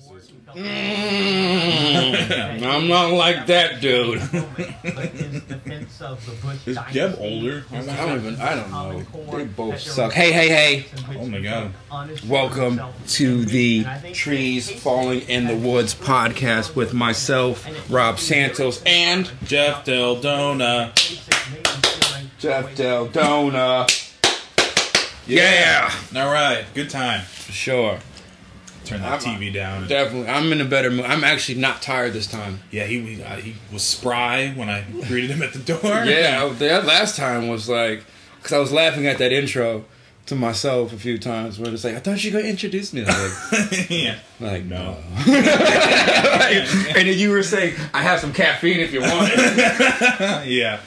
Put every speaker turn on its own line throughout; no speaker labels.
penises.
Mm, I'm not like that dude.
Is Jeb older?
I don't even. I don't know. They both suck. Hey, hey, hey!
Oh my god.
Welcome to the Trees Falling in the Woods podcast with myself, Rob Santos, and
Jeff Del Dona.
Jeff Del Dona. Yeah,
All right, good time.
for sure.
Turn that TV down.
Definitely, I'm in a better mood. I'm actually not tired this time.
Yeah, he uh, he was spry when I greeted him at the door.
Yeah, that last time was like, because I was laughing at that intro to myself a few times where it's like, I thought you were gonna introduce me. I was like,
yeah.
like
No.
no. and then you were saying, I have some caffeine if you want it.
yeah.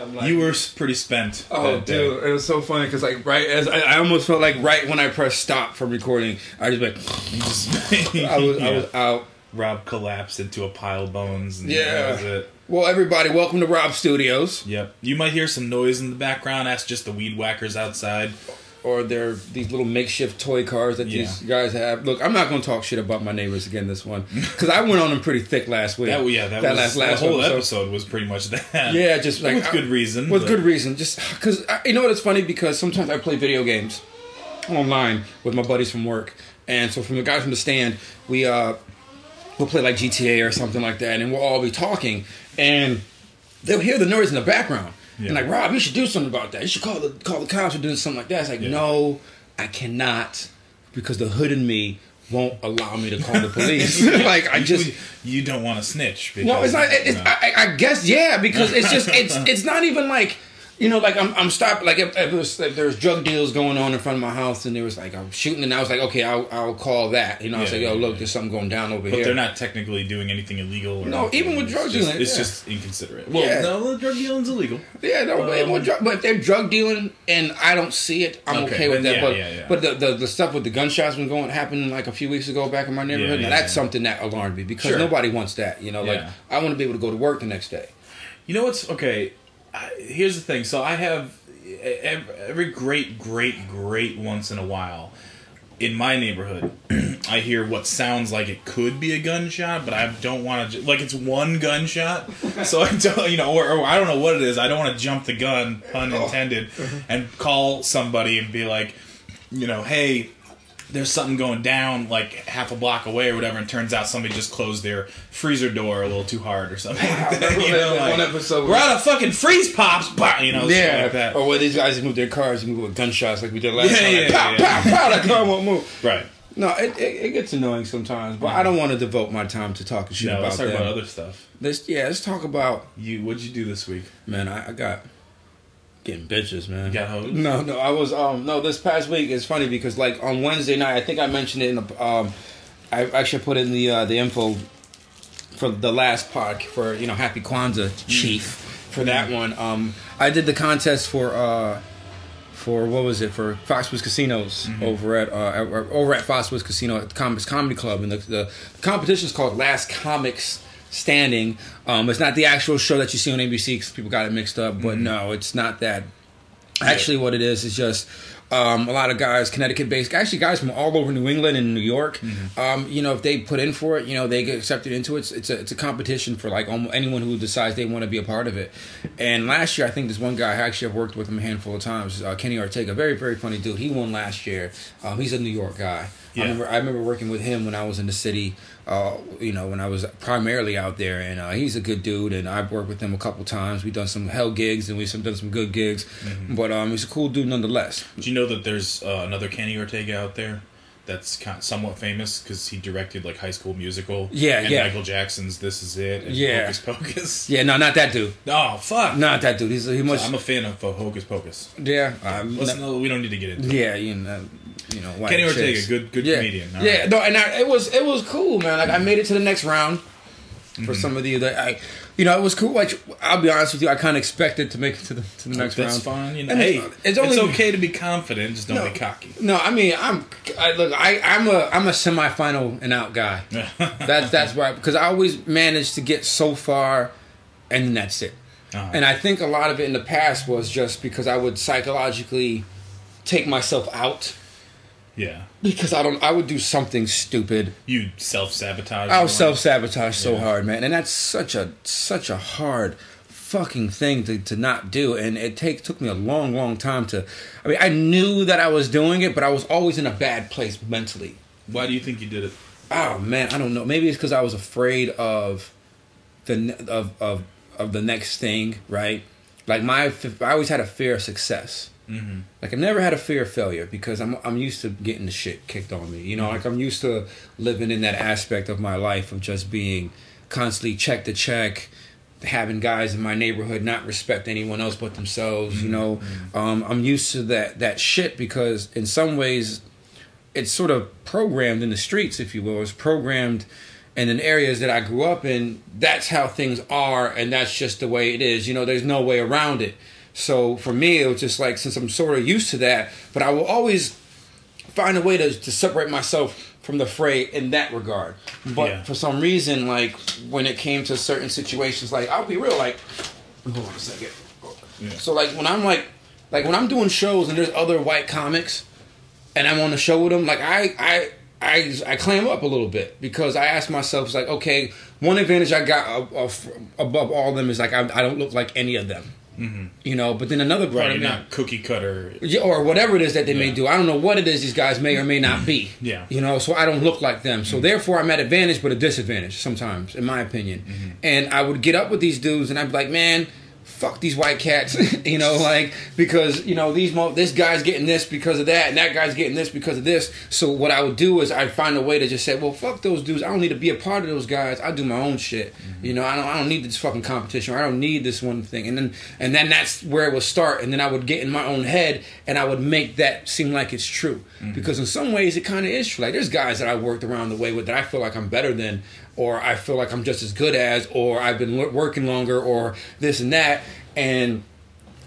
I'm like,
You were pretty spent.
Oh, dude, it was so funny because like right as I, I almost felt like right when I pressed stop from recording, I just like I was I was out.
Rob collapsed into a pile of bones. And
Yeah.
That was it.
Well, everybody, welcome to Rob Studios,
Yep. You might hear some noise in the background. That's just the weed whackers outside.
Or they're these little makeshift toy cars that these guys have. Look, I'm not going to talk shit about my neighbors again this one because I went on them pretty thick last week.
That yeah, that,
That
was
last- last
the whole
episode.
episode. was pretty much that.
Yeah, just like
with good reason.
With
but-
good reason, just because you know what? It's funny because sometimes I play video games online with my buddies from work, and so from the guys from the stand, we uh we'll play like GTA or something like that, and we'll all be talking, and they'll hear the noise in the background,
Yeah.
like Rob, you should do something about that. You should call the call the cops or doing something like that. It's like
Yeah.
no, I cannot because the hood in me won't allow me to call the police. like I just.
you don't want to snitch. Because,
No, it's not. It's,
no.
I, I guess yeah, because it's just it's it's not even like you know like I'm I'm stopped like if, if, it was, if there was drug deals going on in front of my house and there was like I'm shooting and I was like okay I'll I'll call that you know I was like yo
yeah,
look
yeah.
there's something going down over
but
here.
But they're not technically doing anything illegal. Or
No,
anything.
even with
It's
drug
just-
dealing,
it's
yeah.
just inconsiderate. Well,
Yeah.
no, drug dealing's illegal.
Yeah, no, but,
Um,
well, dr- but if they're drug dealing and I don't see it, I'm
Okay,
okay, with that.
yeah,
but
yeah, yeah.
but the, the the stuff with the gunshots been going happened like a few weeks ago back in my neighborhood.
Yeah,
now
yeah,
that's
yeah.
something that alarmed me because
Sure.
nobody wants that. You know, like
Yeah.
I want to be able to go to work the next day.
You know what's okay? I, here's the thing. So I have ev- every great, great, great once in a while in my neighborhood. I hear what sounds like it could be a gunshot, but I don't want to. Like it's one gunshot, so I don't, you know, or, or I don't know what it is. I don't want to jump the gun, pun oh. intended, and call somebody and be like, you know, hey. There's something going down like half a block away or whatever, and turns out somebody just closed their freezer door a little too hard or something. you know, like,
one episode
we're out of fucking freeze pops, bah, you know, yeah, like that.
Or where these guys move their cars and move with gunshots like we did last
Yeah,
time.
yeah,
like, pow,
yeah.
pow, pow, that car won't move.
Right.
No, it, it, it gets annoying sometimes, but I don't want to devote my time to talking shit
No,
about
let's talk
that.
about other stuff.
Let's yeah, let's talk about
You, what'd you do this week?
man. I, I got getting bitches, man.
You got hoes?
No, no, I was um no. This past week is funny because like on Wednesday night, I think I mentioned it in the um, I actually put in the uh, the info for the last pod for you know Happy Kwanzaa Chief for that one. Um, I did the contest for uh for what was it for Foxwoods Casinos over at uh over at Foxwoods Casino at the Comics Comedy Club, and the the, the competition is called Last Comics Standing. Um, it's not the actual show that you see on ABC because people got it mixed up, but no, it's not that. Actually, what it is is just um, a lot of guys, Connecticut based, actually guys from all over New England and New York. Um, you know, if they put in for it, you know, they get accepted into it. It's, it's a it's a competition for like almost anyone who decides they want to be a part of it. And last year, I think this one guy, I actually have worked with him a handful of times, uh, Kenny Ortega, very very funny dude. He won last year. Um, he's a New York guy.
Yeah.
I remember I remember working with him when I was in the city. Uh, you know, when I was primarily out there, and uh, he's a good dude, and I've worked with him a couple times. We've done some hell gigs, and we've done some good gigs,
Mm-hmm.
but um, he's a cool dude nonetheless.
Do you know that there's uh, another Kenny Ortega out there that's kind somewhat famous because he directed like High School Musical?
Yeah,
and
yeah.
Michael Jackson's This Is It. And
Yeah.
Hocus Pocus.
Yeah, no, not that dude.
Oh fuck!
Not that dude. He's he must.
I'm a fan of uh, Hocus Pocus.
yeah, um,
Let's, no, we don't need to get into it.
yeah, you know, you know,
Kenny Ortega,
chicks.
good good
yeah.
comedian. All
yeah,
right.
no, and I, it was it was cool, man. Like I made it to the next round
Mm-hmm.
for some of the. I, you know, it was cool. Like I'll be honest with you, I kind of expected to make it to the to the next
That's
round.
fine. You know,
And
hey,
it's-
it's,
it's only-
okay to be confident, just don't
No.
be cocky.
No, I mean I'm. I, look, I I'm a I'm a semifinal and out guy. That's that's why because I always managed to get so far, and then that's it.
Uh-huh.
And I think a lot of it in the past was just because I would psychologically take myself out
Yeah.
because I don't. I would do something stupid.
You self sabotage.
I was self sabotage so
Yeah.
hard, man, and that's such a such a hard fucking thing to, to not do. And it take took me a long, long time to. I mean, I knew that I was doing it, but I was always in a bad place mentally.
Why do you think you did it?
Oh man, I don't know. Maybe it's because I was afraid of the of of of the next thing, right? Like my, I always had a fear of success.
Mm-hmm.
Like I've never had a fear of failure because I'm I'm used to getting the shit kicked on me. You know, like I'm used to living in that aspect of my life of just being constantly check to check, having guys in my neighborhood not respect anyone else but themselves. You know, um, I'm used to that that shit because in some ways it's sort of programmed in the streets, if you will. It's programmed and in areas that I grew up in, that's how things are, and that's just the way it is. You know, there's no way around it. So for me, it was just like since I'm sort of used to that, but I will always find a way to, to separate myself from the fray in that regard. But
Yeah.
for some reason, like when it came to certain situations, like I'll be real, like hold on a second.
Yeah.
So like when I'm like like when I'm doing shows and there's other white comics and I'm on the show with them, like I I I I clam up a little bit because I ask myself, it's like, okay, one advantage I got above all of them is like I, I don't look like any of them, mm-hmm. you know. But then another part
Right,
of me,
not cookie cutter.
or whatever it is that they may do. I don't know what it is these guys may or may not be.
Yeah.
You know, so I don't look like them. So therefore I'm at advantage but a disadvantage sometimes, in my opinion. And I would get up with these dudes and I'd be like, man, fuck these white cats. you know, like because, you know, these mo- this guy's getting this because of that and that guy's getting this because of this. So what I would do is I'd find a way to just say, Well, fuck those dudes. I don't need to be a part of those guys. I do my own shit. Mm-hmm. You know, I don't I don't need this fucking competition I don't need this one thing. And then and then that's where it would start. And then I would get in my own head and I would make that seem like it's true. Mm-hmm. Because in some ways it kinda is true. Like there's guys that I worked around the way with that I feel like I'm better than or I feel like I'm just as good as or I've been working longer or this and that. And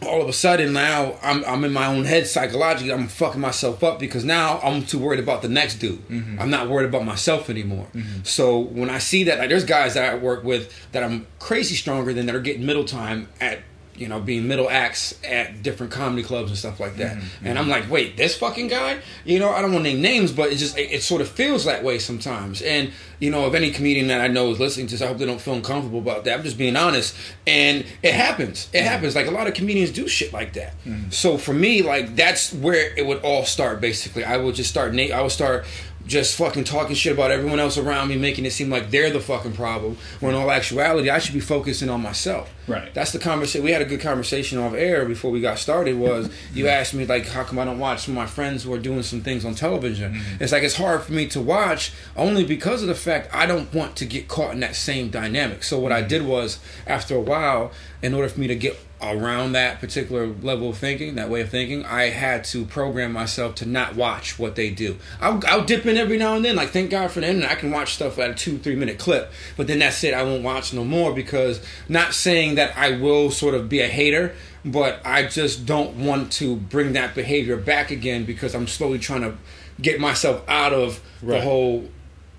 all of a sudden now I'm I'm in my own head psychologically. I'm fucking myself up because now I'm too worried about the next dude. Mm-hmm. I'm not worried about myself anymore. Mm-hmm. So when I see that, like there's guys that I work with that I'm crazy stronger than that are getting middle time at you know being middle acts at different comedy clubs and stuff like that. Mm-hmm. And I'm like, wait, this fucking guy? You know, I don't want to name names, but it just it, it sort of feels that way sometimes. And you know, if any comedian that I know is listening to this, I hope they don't feel uncomfortable about that. I'm just being honest. And it happens. It mm-hmm. happens. Like a lot of comedians do shit like that. Mm-hmm. So for me, like that's where it would all start. Basically, I would just start. I would start just fucking talking shit about everyone else around me, making it seem like they're the fucking problem. When in all actuality, I should be focusing on myself.
Right.
That's the conversation. We had a good conversation off air before we got started. Was you asked me like, how come I don't watch some of my friends who are doing some things on television? Mm-hmm. It's like it's hard for me to watch only because of the fact I don't want to get caught in that same dynamic. So what I mm-hmm. did was, after a while, in order for me to get around that particular level of thinking, that way of thinking, I had to program myself to not watch what they do. I'll, I'll dip in every now and then. Like, thank God for the internet. I can watch stuff at a two, three minute clip. But then that's it. I won't watch no more because not saying that I will sort of be a hater, but I just don't want to bring that behavior back again because I'm slowly trying to get myself out of the whole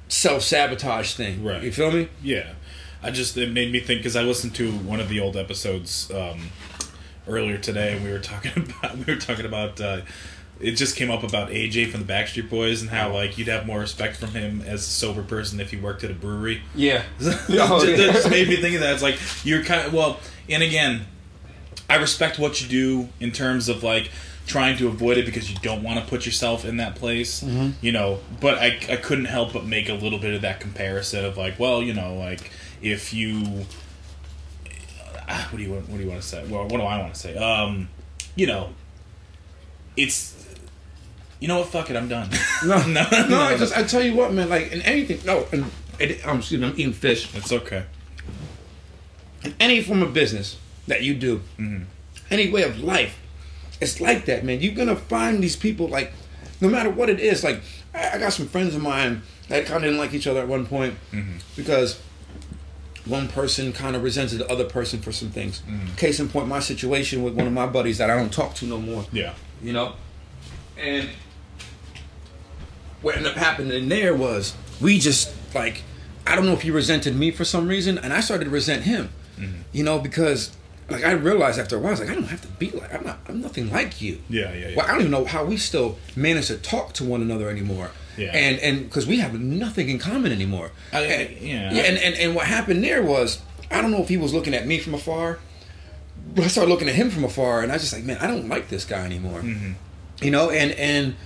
self sabotage thing.
Right.
You feel me?
Yeah, I just it made me think because I listened to one of the old episodes um, earlier today, and we were talking about we were talking about. Uh, it just came up about AJ from the Backstreet Boys and how like you'd have more respect from him as a sober person if he worked at a brewery.
Yeah.
that
Oh, yeah.
just made me think of that. It's like you're kind of well, and again, I respect what you do in terms of like trying to avoid it because you don't want to put yourself in that place,
Mm-hmm.
you know. But I, I couldn't help but make a little bit of that comparison of like, well, you know, like if you, ah, what do you want? What do you want to say? Well, what do I want to say? Um, you know, it's. You know what? Fuck it. I'm done.
No,
no,
no. I just I tell you what, man. Like in anything, no. And excuse me, I'm eating fish.
it's okay.
In any form of business that you do, any way of life, it's like that, man. You're gonna find these people like, no matter what it is. Like I, I got some friends of mine that kind of didn't like each other at one point because one person kind of resented the other person for some things. Mm. Case in point, my situation with one of my buddies that I don't talk to no more.
Yeah.
you know. And what ended up happening there was we just like I don't know if he resented me for some reason, and I started to resent him, mm-hmm. you know, because like I realized after a while, I was like, I don't have to be like I'm not. I'm nothing like you.
Yeah, yeah, yeah.
Well, I don't even know how we still manage to talk to one another anymore.
Yeah.
And and because we have nothing in common anymore.
I-
and,
yeah.
And, and and what happened there was I don't know if he was looking at me from afar, but I started looking at him from afar, and I was just like, man, I don't like this guy anymore.
Mm-hmm.
You know, and and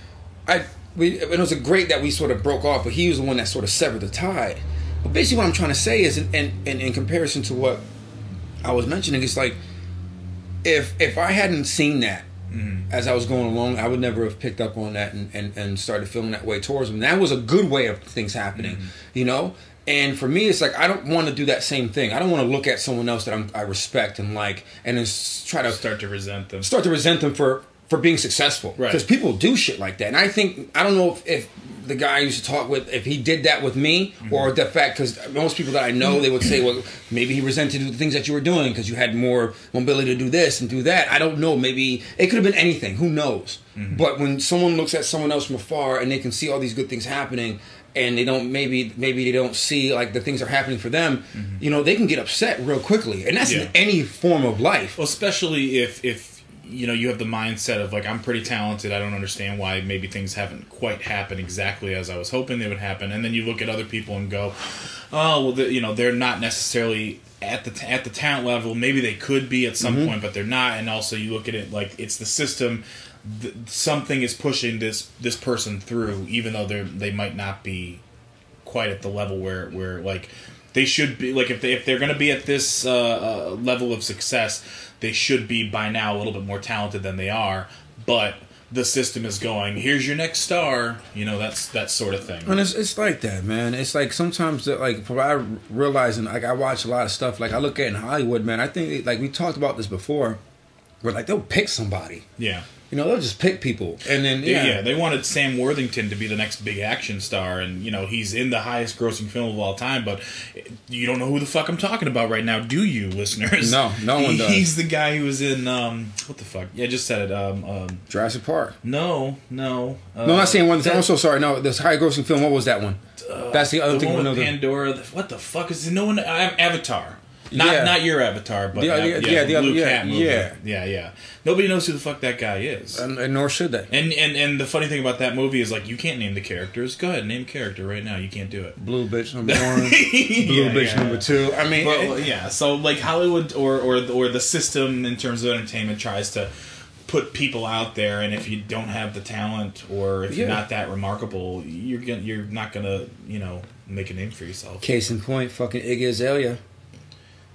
I we it was a great that we sort of broke off, but he was the one that sort of severed the tie. But basically, what I'm trying to say is, in in, in, in comparison to what I was mentioning, it's like if if I hadn't seen that
Mm-hmm.
as I was going along, I would never have picked up on that and, and, and started feeling that way towards him. That was a good way of things happening,
Mm-hmm.
you know. And for me, it's like I don't want to do that same thing. I don't want to look at someone else that I'm, I respect and like, and then try to
Start to resent them.
start to resent them for for being successful
Right.
because people do shit like that and i think i don't know if, if the guy I used to talk with if he did that with me
Mm-hmm.
or the fact because most people that i know they would say well maybe he resented the things that you were doing because you had more mobility to do this and do that i don't know maybe it could have been anything who knows
Mm-hmm.
but when someone looks at someone else from afar and they can see all these good things happening and they don't maybe maybe they don't see like the things are happening for them you know they can get upset real quickly and that's
Mm-hmm. Yeah.
in any form of life
Well, especially if if you know you have the mindset of like I'm pretty talented. I don't understand why maybe things haven't quite happened exactly as I was hoping they would happen. And then you look at other people and go, oh well, the, you know they're not necessarily at the at the talent level. Maybe they could be at some
Mm-hmm.
point, but they're not. And also you look at it like it's the system. Th- something is pushing this this person through, even though they they might not be quite at the level where where like they should be like if they if they're going to be at this uh, uh, level of success they should be by now a little bit more talented than they are but the system is going here's your next star you know that's that sort of thing
And it's, it's like that, man. It's like sometimes, that, like, from I realize, and like, I watch a lot of stuff. Like, I look at in Hollywood, man. I think, like, we talked about this before, where like they'll pick somebody.
yeah
You know, they'll just pick people, and then
yeah.
yeah,
they wanted Sam Worthington to be the next big action star, and you know he's in the highest grossing film of all time. But you don't know who the fuck I'm talking about right now, do you, listeners?
No, no one
He-
does.
He's the guy who was in um, what the fuck? Yeah, I just said it. Um, um,
Jurassic Park.
no, no. Uh,
No, I'm not saying one.
that-
I'm so sorry. No, this high grossing film. What was that one? That's the other
the
thing.
one with Pandora. the- What the fuck is it? No one? I- Avatar. Not
Yeah.
not your Avatar, but
The- yeah,
yeah,
yeah, the
Blue
yeah,
Cat movie.
yeah.
yeah, yeah. Nobody knows who the fuck that guy is.
and, and nor should they.
And and and the funny thing about that movie is like you can't name the characters. Go ahead, name character right now. You can't do it.
Blue bitch number one. Blue
Blue
bitch number two. I mean,
But
it-
yeah, so like Hollywood or or or the system in terms of entertainment tries to put people out there, and if you don't have the talent or if you're not that remarkable, you're gonna you're not gonna you know make a name for yourself.
Case in point, fucking Iggy Azalea.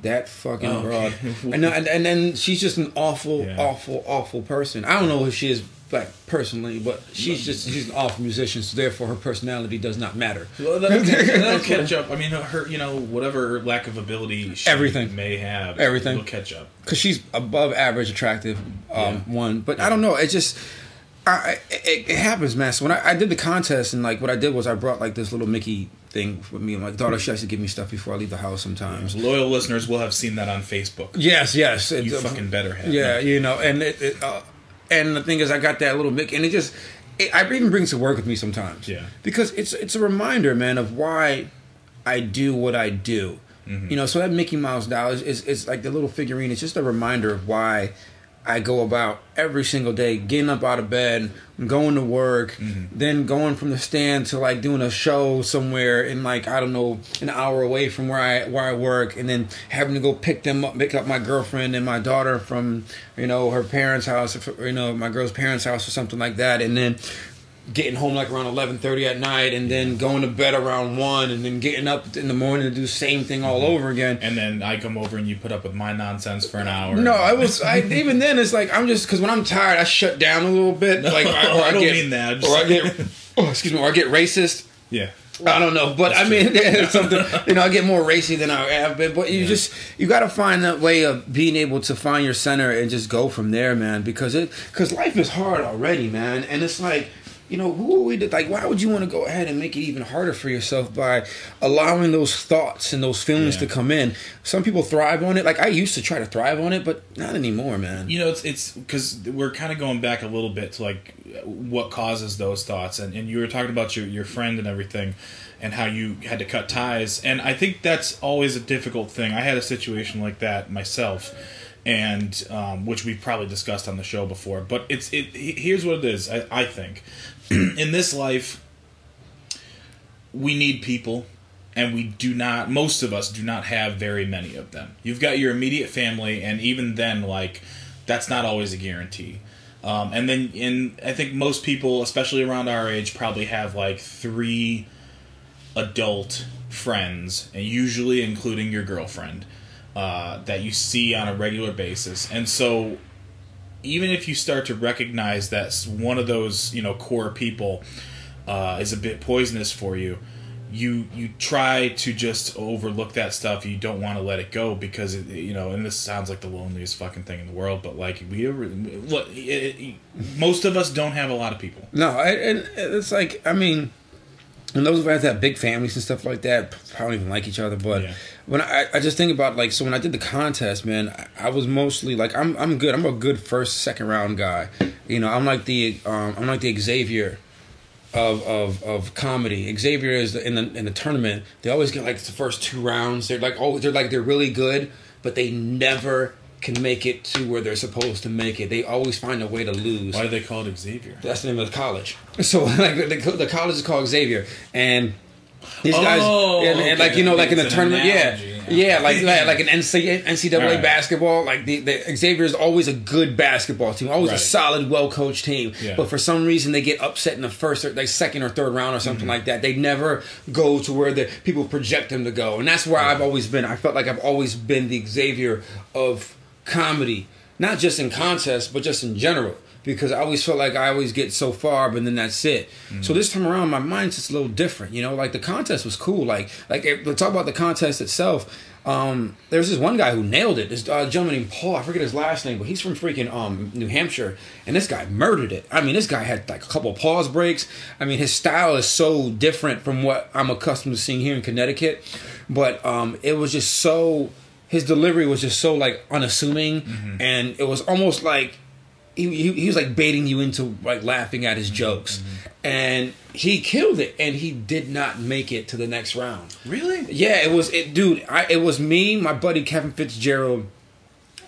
That fucking
Oh,
broad.
okay.
and, and and then she's just an awful,
Yeah.
awful, awful person. I don't know who she is like personally, but she's just she's an awful musician. So therefore, her personality does not matter.
Well, that'll, that'll catch up. I mean, her, you know, whatever lack of ability she
Everything.
may have,
Everything.
will catch up.
because she's above average attractive um,
Yeah.
one but i don't know it just I, I- it, it happens man so when I, I did the contest and like what i did was i brought like this little mickey thing with me and my daughter she has to give me stuff before i leave the house sometimes
Loyal listeners will have seen that on Facebook.
yes yes
You fucking better have.
yeah you know and it, it uh, and the thing is i got that little mickey and it just it, i even brings to work with me sometimes
Yeah.
because it's it's a reminder man of why i do what i do
Mm-hmm.
you know so that mickey mouse doll is, is, is like the little figurine it's just a reminder of why i go about every single day getting up out of bed going to work
Mm-hmm.
then going from the stand to like doing a show somewhere in like i don't know an hour away from where i where i work and then having to go pick them up pick up my girlfriend and my daughter from you know her parents house or, you know my girl's parents house or something like that and then getting home like around 11.30 at night and then going to bed around 1 and then getting up in the morning to do the same thing all mm-hmm. over again
And then I come over and you put up with my nonsense for an hour.
no i was I, even then it's like i'm just because when i'm tired i shut down a little bit like I,
I don't
get,
mean that.
Or i get oh excuse me or i get racist
Yeah.
I don't know, but I mean, it's something you know. I get more racy than I have been, but you
Yeah.
just you got to find that way of being able to find your center and just go from there, man. Because it because life is hard already, man, and it's like you know who are we to like? Why would you want to go ahead and make it even harder for yourself by allowing those thoughts and those feelings
Yeah.
to come in? Some people thrive on it. Like I used to try to thrive on it, but not anymore, man.
You know, it's it's because we're kind of going back a little bit to like what causes those thoughts, and, and you were talking about your your friend and everything, and how you had to cut ties, and I think that's always a difficult thing. I had a situation like that myself, and um, which we've probably discussed on the show before. But it's it. Here's what it is. I, I think in this life, we need people, and we do not. Most of us do not have very many of them. You've got your immediate family, and even then, like that's not always a guarantee. Um, and then, in I think most people, especially around our age, probably have like three adult friends, and usually including your girlfriend, uh, that you see on a regular basis. And so, even if you start to recognize that one of those, you know, core people uh, is a bit poisonous for you, you you try to just overlook that stuff. You don't want to let it go because it, you know. And this sounds like the loneliest fucking thing in the world, but like we look, most of us don't have a lot of people.
No, and it's like I mean, and those of us that have big families and stuff like that probably even like each other. But yeah. when I, I just think about like so when I did the contest, man, I, I, was mostly like I'm I'm good. I'm a good first second round guy. You know, I'm like the um, I'm like the Xavier of, of, of comedy. Xavier is in the in the tournament. They always get like the first two rounds. They're like oh they're like they're really good, but they never can make it to where they're supposed to make it. They always find a way to lose.
Why do they call it Xavier?
That's the name of the college. So like the, the college is called Xavier, and these guys, oh, and, and okay. like you know, like in the tournament, yeah, yeah, like like an NCAA, NCAA right. basketball. Like the, the Xavier is always a good basketball team, always right. a solid, well coached team. Yeah. But for some reason, they get upset in the first, or like second or third round or something mm-hmm. like that. They never go to where the people project them to go, and that's where I've always been. I felt like I've always been the Xavier of comedy, not just in contests, but just in general because I always felt like I always get so far, but then that's it. Mm-hmm. So this time around, my mind's just a little different. You know, like the contest was cool. Like, like let's talk about the contest itself. Um, there's this one guy who nailed it. This uh, gentleman named Paul. I forget his last name, but he's from freaking um, New Hampshire, and this guy murdered it. I mean, this guy had like a couple of pause breaks. I mean, his style is so different from what I'm accustomed to seeing here in Connecticut, but um, it was just so. His delivery was just so like unassuming, mm-hmm. and it was almost like he, he, he, was like baiting you into like laughing at his mm-hmm. jokes mm-hmm. and he killed it and he did not make it to the next round
really
yeah it was it dude I, it was me my buddy kevin fitzgerald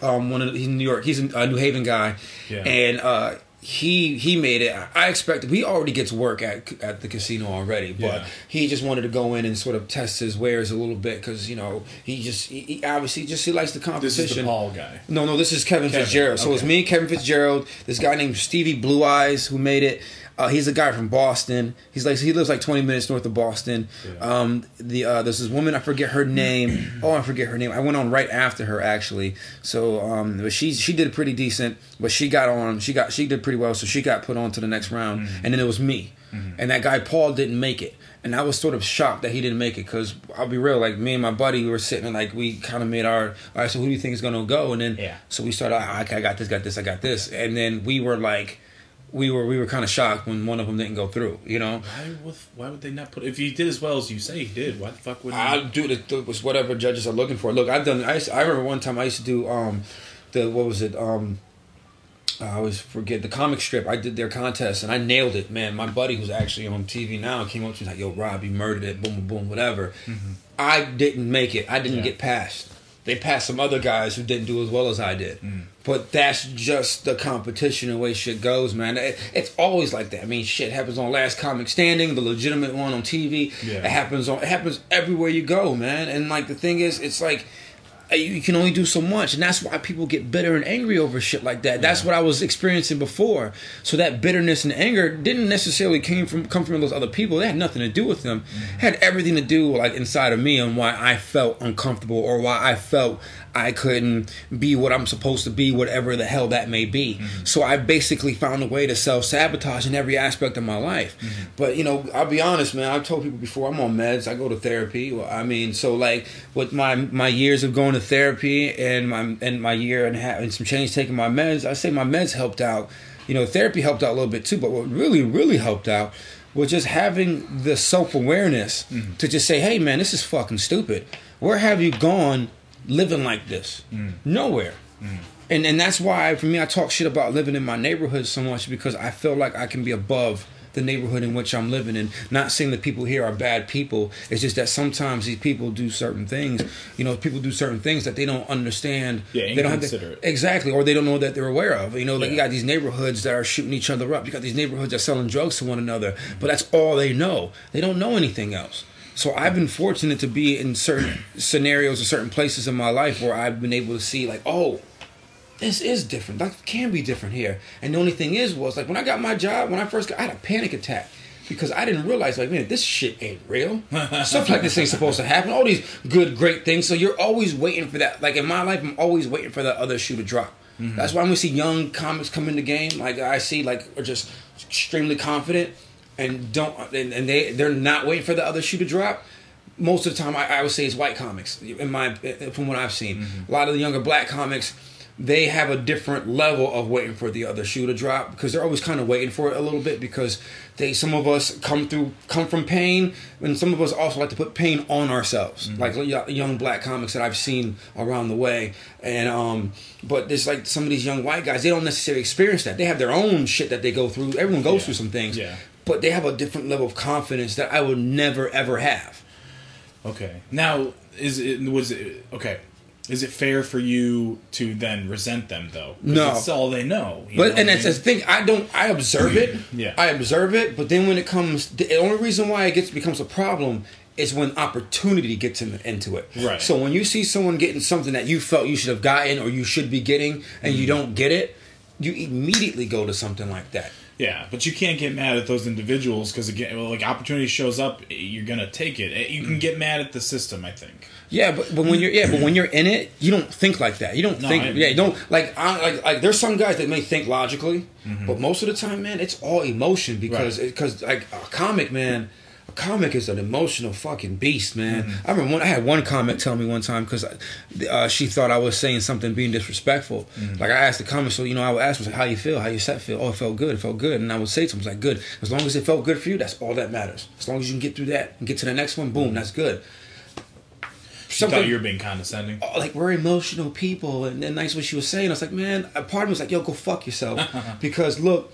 um one of he's in new york he's a new haven guy yeah. and uh he he made it. I expected he already gets work at at the casino already, but yeah. he just wanted to go in and sort of test his wares a little bit because you know he just he, he, obviously just he likes the competition. This
is the Paul guy.
No, no, this is Kevin, Kevin. Fitzgerald. So okay. it's me, Kevin Fitzgerald, this guy named Stevie Blue Eyes who made it. Uh, he's a guy from Boston. He's like he lives like 20 minutes north of Boston. Yeah. Um, the uh, there's this woman I forget her name. oh, I forget her name. I went on right after her actually. So um, but she she did pretty decent. But she got on. She got she did pretty well. So she got put on to the next round. Mm-hmm. And then it was me. Mm-hmm. And that guy Paul didn't make it. And I was sort of shocked that he didn't make it because I'll be real, like me and my buddy we were sitting and like we kind of made our all right. So who do you think is gonna go? And then yeah. so we started. Ah, okay, I got this, got this, I got this. And then we were like we were we were kind of shocked when one of them didn't go through. You know,
why would why would they not put? If he did as well as you say he did, why the fuck would?
I do it was whatever judges are looking for. Look, I've done. I I remember one time I used to do um the what was it um. I always forget the comic strip. I did their contest and I nailed it, man. My buddy who's actually on TV now came up to me like, "Yo, Rob, you murdered it, boom, boom, boom, whatever." Mm-hmm. I didn't make it. I didn't yeah. get past. They passed some other guys who didn't do as well as I did. Mm. But that's just the competition and way shit goes, man. It, it's always like that. I mean, shit happens on Last Comic Standing, the legitimate one on TV. Yeah. It happens on. It happens everywhere you go, man. And like the thing is, it's like you can only do so much. And that's why people get bitter and angry over shit like that. That's yeah. what i was experiencing before. So that bitterness and anger didn't necessarily came from come from those other people. They had nothing to do with them. Mm-hmm. had everything to do like inside of me and why i felt uncomfortable or why i felt I couldn't be what I'm supposed to be, whatever the hell that may be. Mm-hmm. So I basically found a way to self sabotage in every aspect of my life. Mm-hmm. But you know, I'll be honest, man. I've told people before I'm on meds. I go to therapy. Well, I mean, so like with my my years of going to therapy and my and my year and, ha- and some change taking my meds, I say my meds helped out. You know, therapy helped out a little bit too. But what really, really helped out was just having the self awareness mm-hmm. to just say, "Hey, man, this is fucking stupid. Where have you gone living like this. Mm. Nowhere. Mm. And and that's why for me I talk shit about living in my neighborhood so much because I feel like I can be above the neighborhood in which I'm living in. Not saying that people here are bad people. It's just that sometimes these people do certain things. You know, people do certain things that they don't understand.
Yeah,
they don't have to, exactly, or they don't know that they're aware of. You know, like you got these neighborhoods that are shooting each other up. You got these neighborhoods that are selling drugs to one another, but that's all they know. They don't know anything else. So I've been fortunate to be in certain scenarios or certain places in my life where I've been able to see like, oh, this is different. That can be different here. And the only thing is was like when I got my job, when I first got I had a panic attack. Because I didn't realize, like, man, this shit ain't real. Stuff like this ain't supposed to happen. All these good, great things. So you're always waiting for that. Like in my life, I'm always waiting for that other shoe to drop. Mm-hmm. That's why when we see young comics come in the game, like I see, like are just extremely confident and don't, and, and they they're not waiting for the other shoe to drop. Most of the time, I, I would say it's white comics. In my from what I've seen, a lot of the younger black comics they have a different level of waiting for the other shoe to drop because they're always kind of waiting for it a little bit because they some of us come through come from pain and some of us also like to put pain on ourselves like young black comics that I've seen around the way and um but there's like some of these young white guys they don't necessarily experience that they have their own shit that they go through everyone goes
Yeah.
through some things
Yeah.
But they have a different level of confidence that I would never ever have
Okay. Now, is it was it okay? Is it fair for you to then resent them though?
No.
it's all they know. you
But
know
and
I
that's the thing. I don't. I observe it.
Yeah.
I observe it. But then when it comes, the only reason why it gets becomes a problem is when opportunity gets in, into it.
Right.
So when you see someone getting something that you felt you should have gotten or you should be getting, and
Mm-hmm.
you don't get it, you immediately go to something like that.
Yeah, but you can't get mad at those individuals because again, well, like opportunity shows up, you're gonna take it. You
Mm.
can get mad at the system, I think.
Yeah, but, but when you're yeah, but when you're in it, you don't think like that. You don't
No,
think
I-
yeah, you don't like I like like there's some guys that may think logically,
Mm-hmm.
but most of the time, man, it's all emotion because
Right.
because like a comic, man, comic is an emotional fucking beast, man.
Mm-hmm.
I remember one, I had one comic tell me one time because uh, she thought I was saying something being disrespectful.
Mm-hmm.
Like I asked the comic, so you know, I would ask her, like, how you feel, how you set feel. Oh, it felt good, it felt good, and I would say to him, like, good. As long as it felt good for you, that's all that matters. As long as you can get through that and get to the next one, boom, that's good.
She thought you were being condescending.
oh, like we're emotional people, and then that's what she was saying. I was like, man, a part of me was like, yo, go fuck yourself, because look,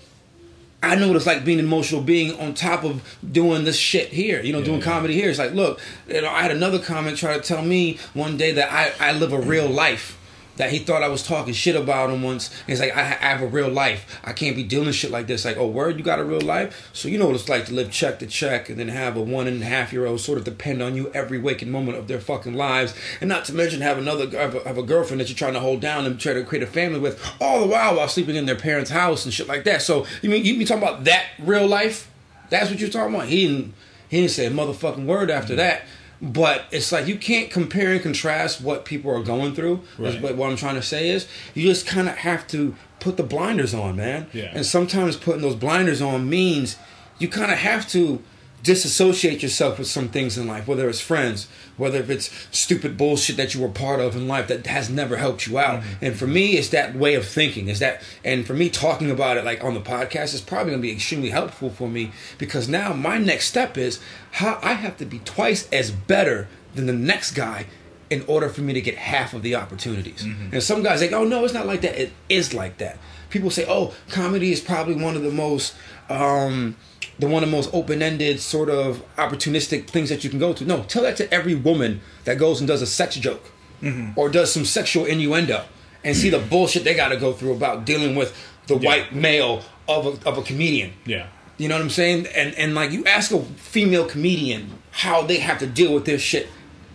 I know what it's like being an emotional being on top of doing this shit here. You know, doing
yeah.
comedy here. It's like, look, you know, I had another comment try to tell me one day that I I live a real life. That he thought I was talking shit about him once. And he's like, I, I have a real life. I can't be dealing shit like this. Like, oh, word, you got a real life? So you know what it's like to live check to check and then have a one and a half year old sort of depend on you every waking moment of their fucking lives. And not to mention have another have a, have a girlfriend that you're trying to hold down and try to create a family with all the while while sleeping in their parents' house and shit like that. So you mean you be talking about that real life? That's what you're talking about. He didn't he didn't say a motherfucking word after mm-hmm. that. But it's like you can't compare and contrast what people are going through.
Right.
what- what I'm trying to say is you just kind of have to put the blinders on, man.
Yeah.
And sometimes putting those blinders on means you kind of have to disassociate yourself with some things in life, whether it's friends, whether if it's stupid bullshit that you were part of in life that has never helped you out. And for me, it's that way of thinking. Is that, and for me, talking about it like on the podcast is probably going to be extremely helpful for me because now my next step is how I have to be twice as better than the next guy in order for me to get half of the opportunities. And some guys like, oh no, it's not like that. It is like that. People say, oh, comedy is probably one of the most, um, the one of the most open-ended sort of opportunistic things that you can go to. No, tell that to every woman that goes and does a sex joke mm-hmm. or does some sexual innuendo and see the mm. bullshit they got to go through about dealing with the
Yeah.
white male of a, of a comedian.
Yeah.
You know what I'm saying? And and like you ask a female comedian how they have to deal with this shit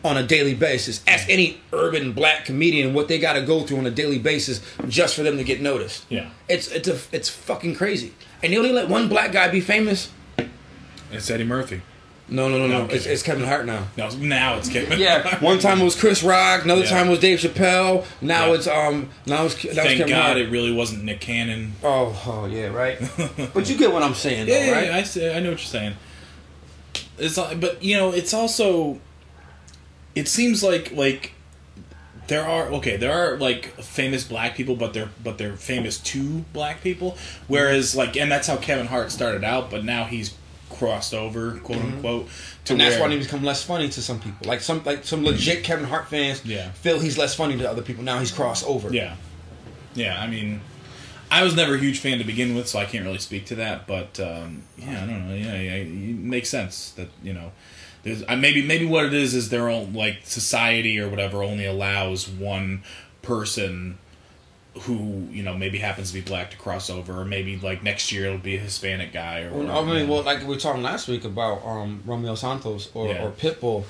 on a daily basis. Ask any urban black comedian what they got to go through on a daily basis just for them to get noticed.
Yeah.
It's it's a, it's fucking crazy. And they only let one black guy be famous.
It's Eddie Murphy.
No, no, no, no.
No,
It's, it's Kevin Hart now.
No, now it's Kevin.
Yeah, one time it was Chris Rock, another
Yeah.
time it was Dave Chappelle. Now
Yeah.
it's um, now it's that was
Thank
Kevin
God
Hart.
it really wasn't Nick Cannon.
Oh, oh yeah, right. but you get what I'm saying, though,
Yeah, yeah,
right?
yeah, I see, I know what you're saying. It's like- but you know, it's also. It seems like like there are okay, there are like famous black people, but they're but they're famous to black people. Whereas like, and that's how Kevin Hart started out, but now he's crossed over, quote unquote. To
Mm-hmm. and that's
where,
why he become less funny to some people. Like some like some legit Kevin Hart fans
Yeah.
feel he's less funny to other people. Now he's crossed over.
Yeah, yeah. I mean, I was never a huge fan to begin with, so I can't really speak to that. But um, yeah, I don't know. Yeah, yeah, it makes sense that you know. Uh, maybe maybe what it is is their own like society or whatever only allows one person who you know maybe happens to be black to cross over, or maybe like next year it'll be a Hispanic guy. Or
well, I mean, well, like we were talking last week about um, Romeo Santos or,
Yeah.
or Pitbull.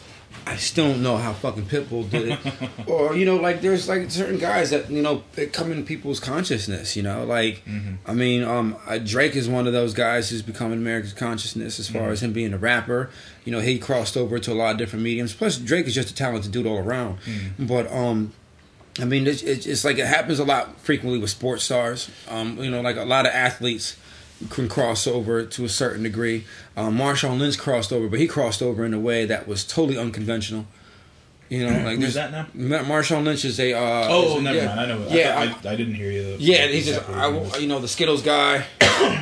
I still don't know how fucking Pitbull did it. or you know, like there's like certain guys that you know they come in people's consciousness. You know, like I mean, um, Drake is one of those guys who's become in America's consciousness as far as him being a rapper. You know, he crossed over to a lot of different mediums. Plus, Drake is just a talented dude all around. But um, I mean, it's, it's, it's like it happens a lot frequently with sports stars. Um, you know, like a lot of athletes can cross over to a certain degree. Um, Marshawn Lynch crossed over, but he crossed over in a way that was totally unconventional. You know, like
Who's
there's-
that now?
Ma- Marshawn Lynch is a. Uh,
Oh,
is a-
never
yeah.
mind. I know.
Yeah,
I,
I-
I, I didn't hear you.
yeah, he's just. I, you know, the Skittles guy.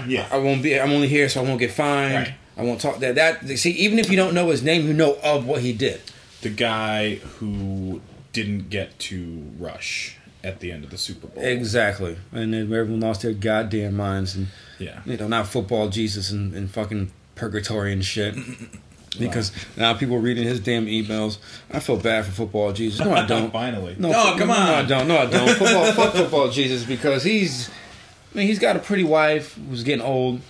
yeah.
I won't be. I'm only here, so I won't get fined.
Right.
I won't talk that. That see, even if you don't know his name, you know of what he did.
the guy who didn't get to rush at the end of the Super Bowl.
Exactly, and then everyone lost their goddamn minds and.
Yeah.
you know, not football Jesus and, and fucking purgatory and shit. Because now people reading his damn emails. I feel bad for football Jesus. No, I don't.
Finally.
No, fu-
come
no,
on.
No, I don't. No, I don't. Football, fuck football Jesus because he's. I mean, he's got a pretty wife who's getting old,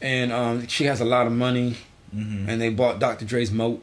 and um, she has a lot of money,
Mm-hmm.
and they bought Dr. Dre's moat.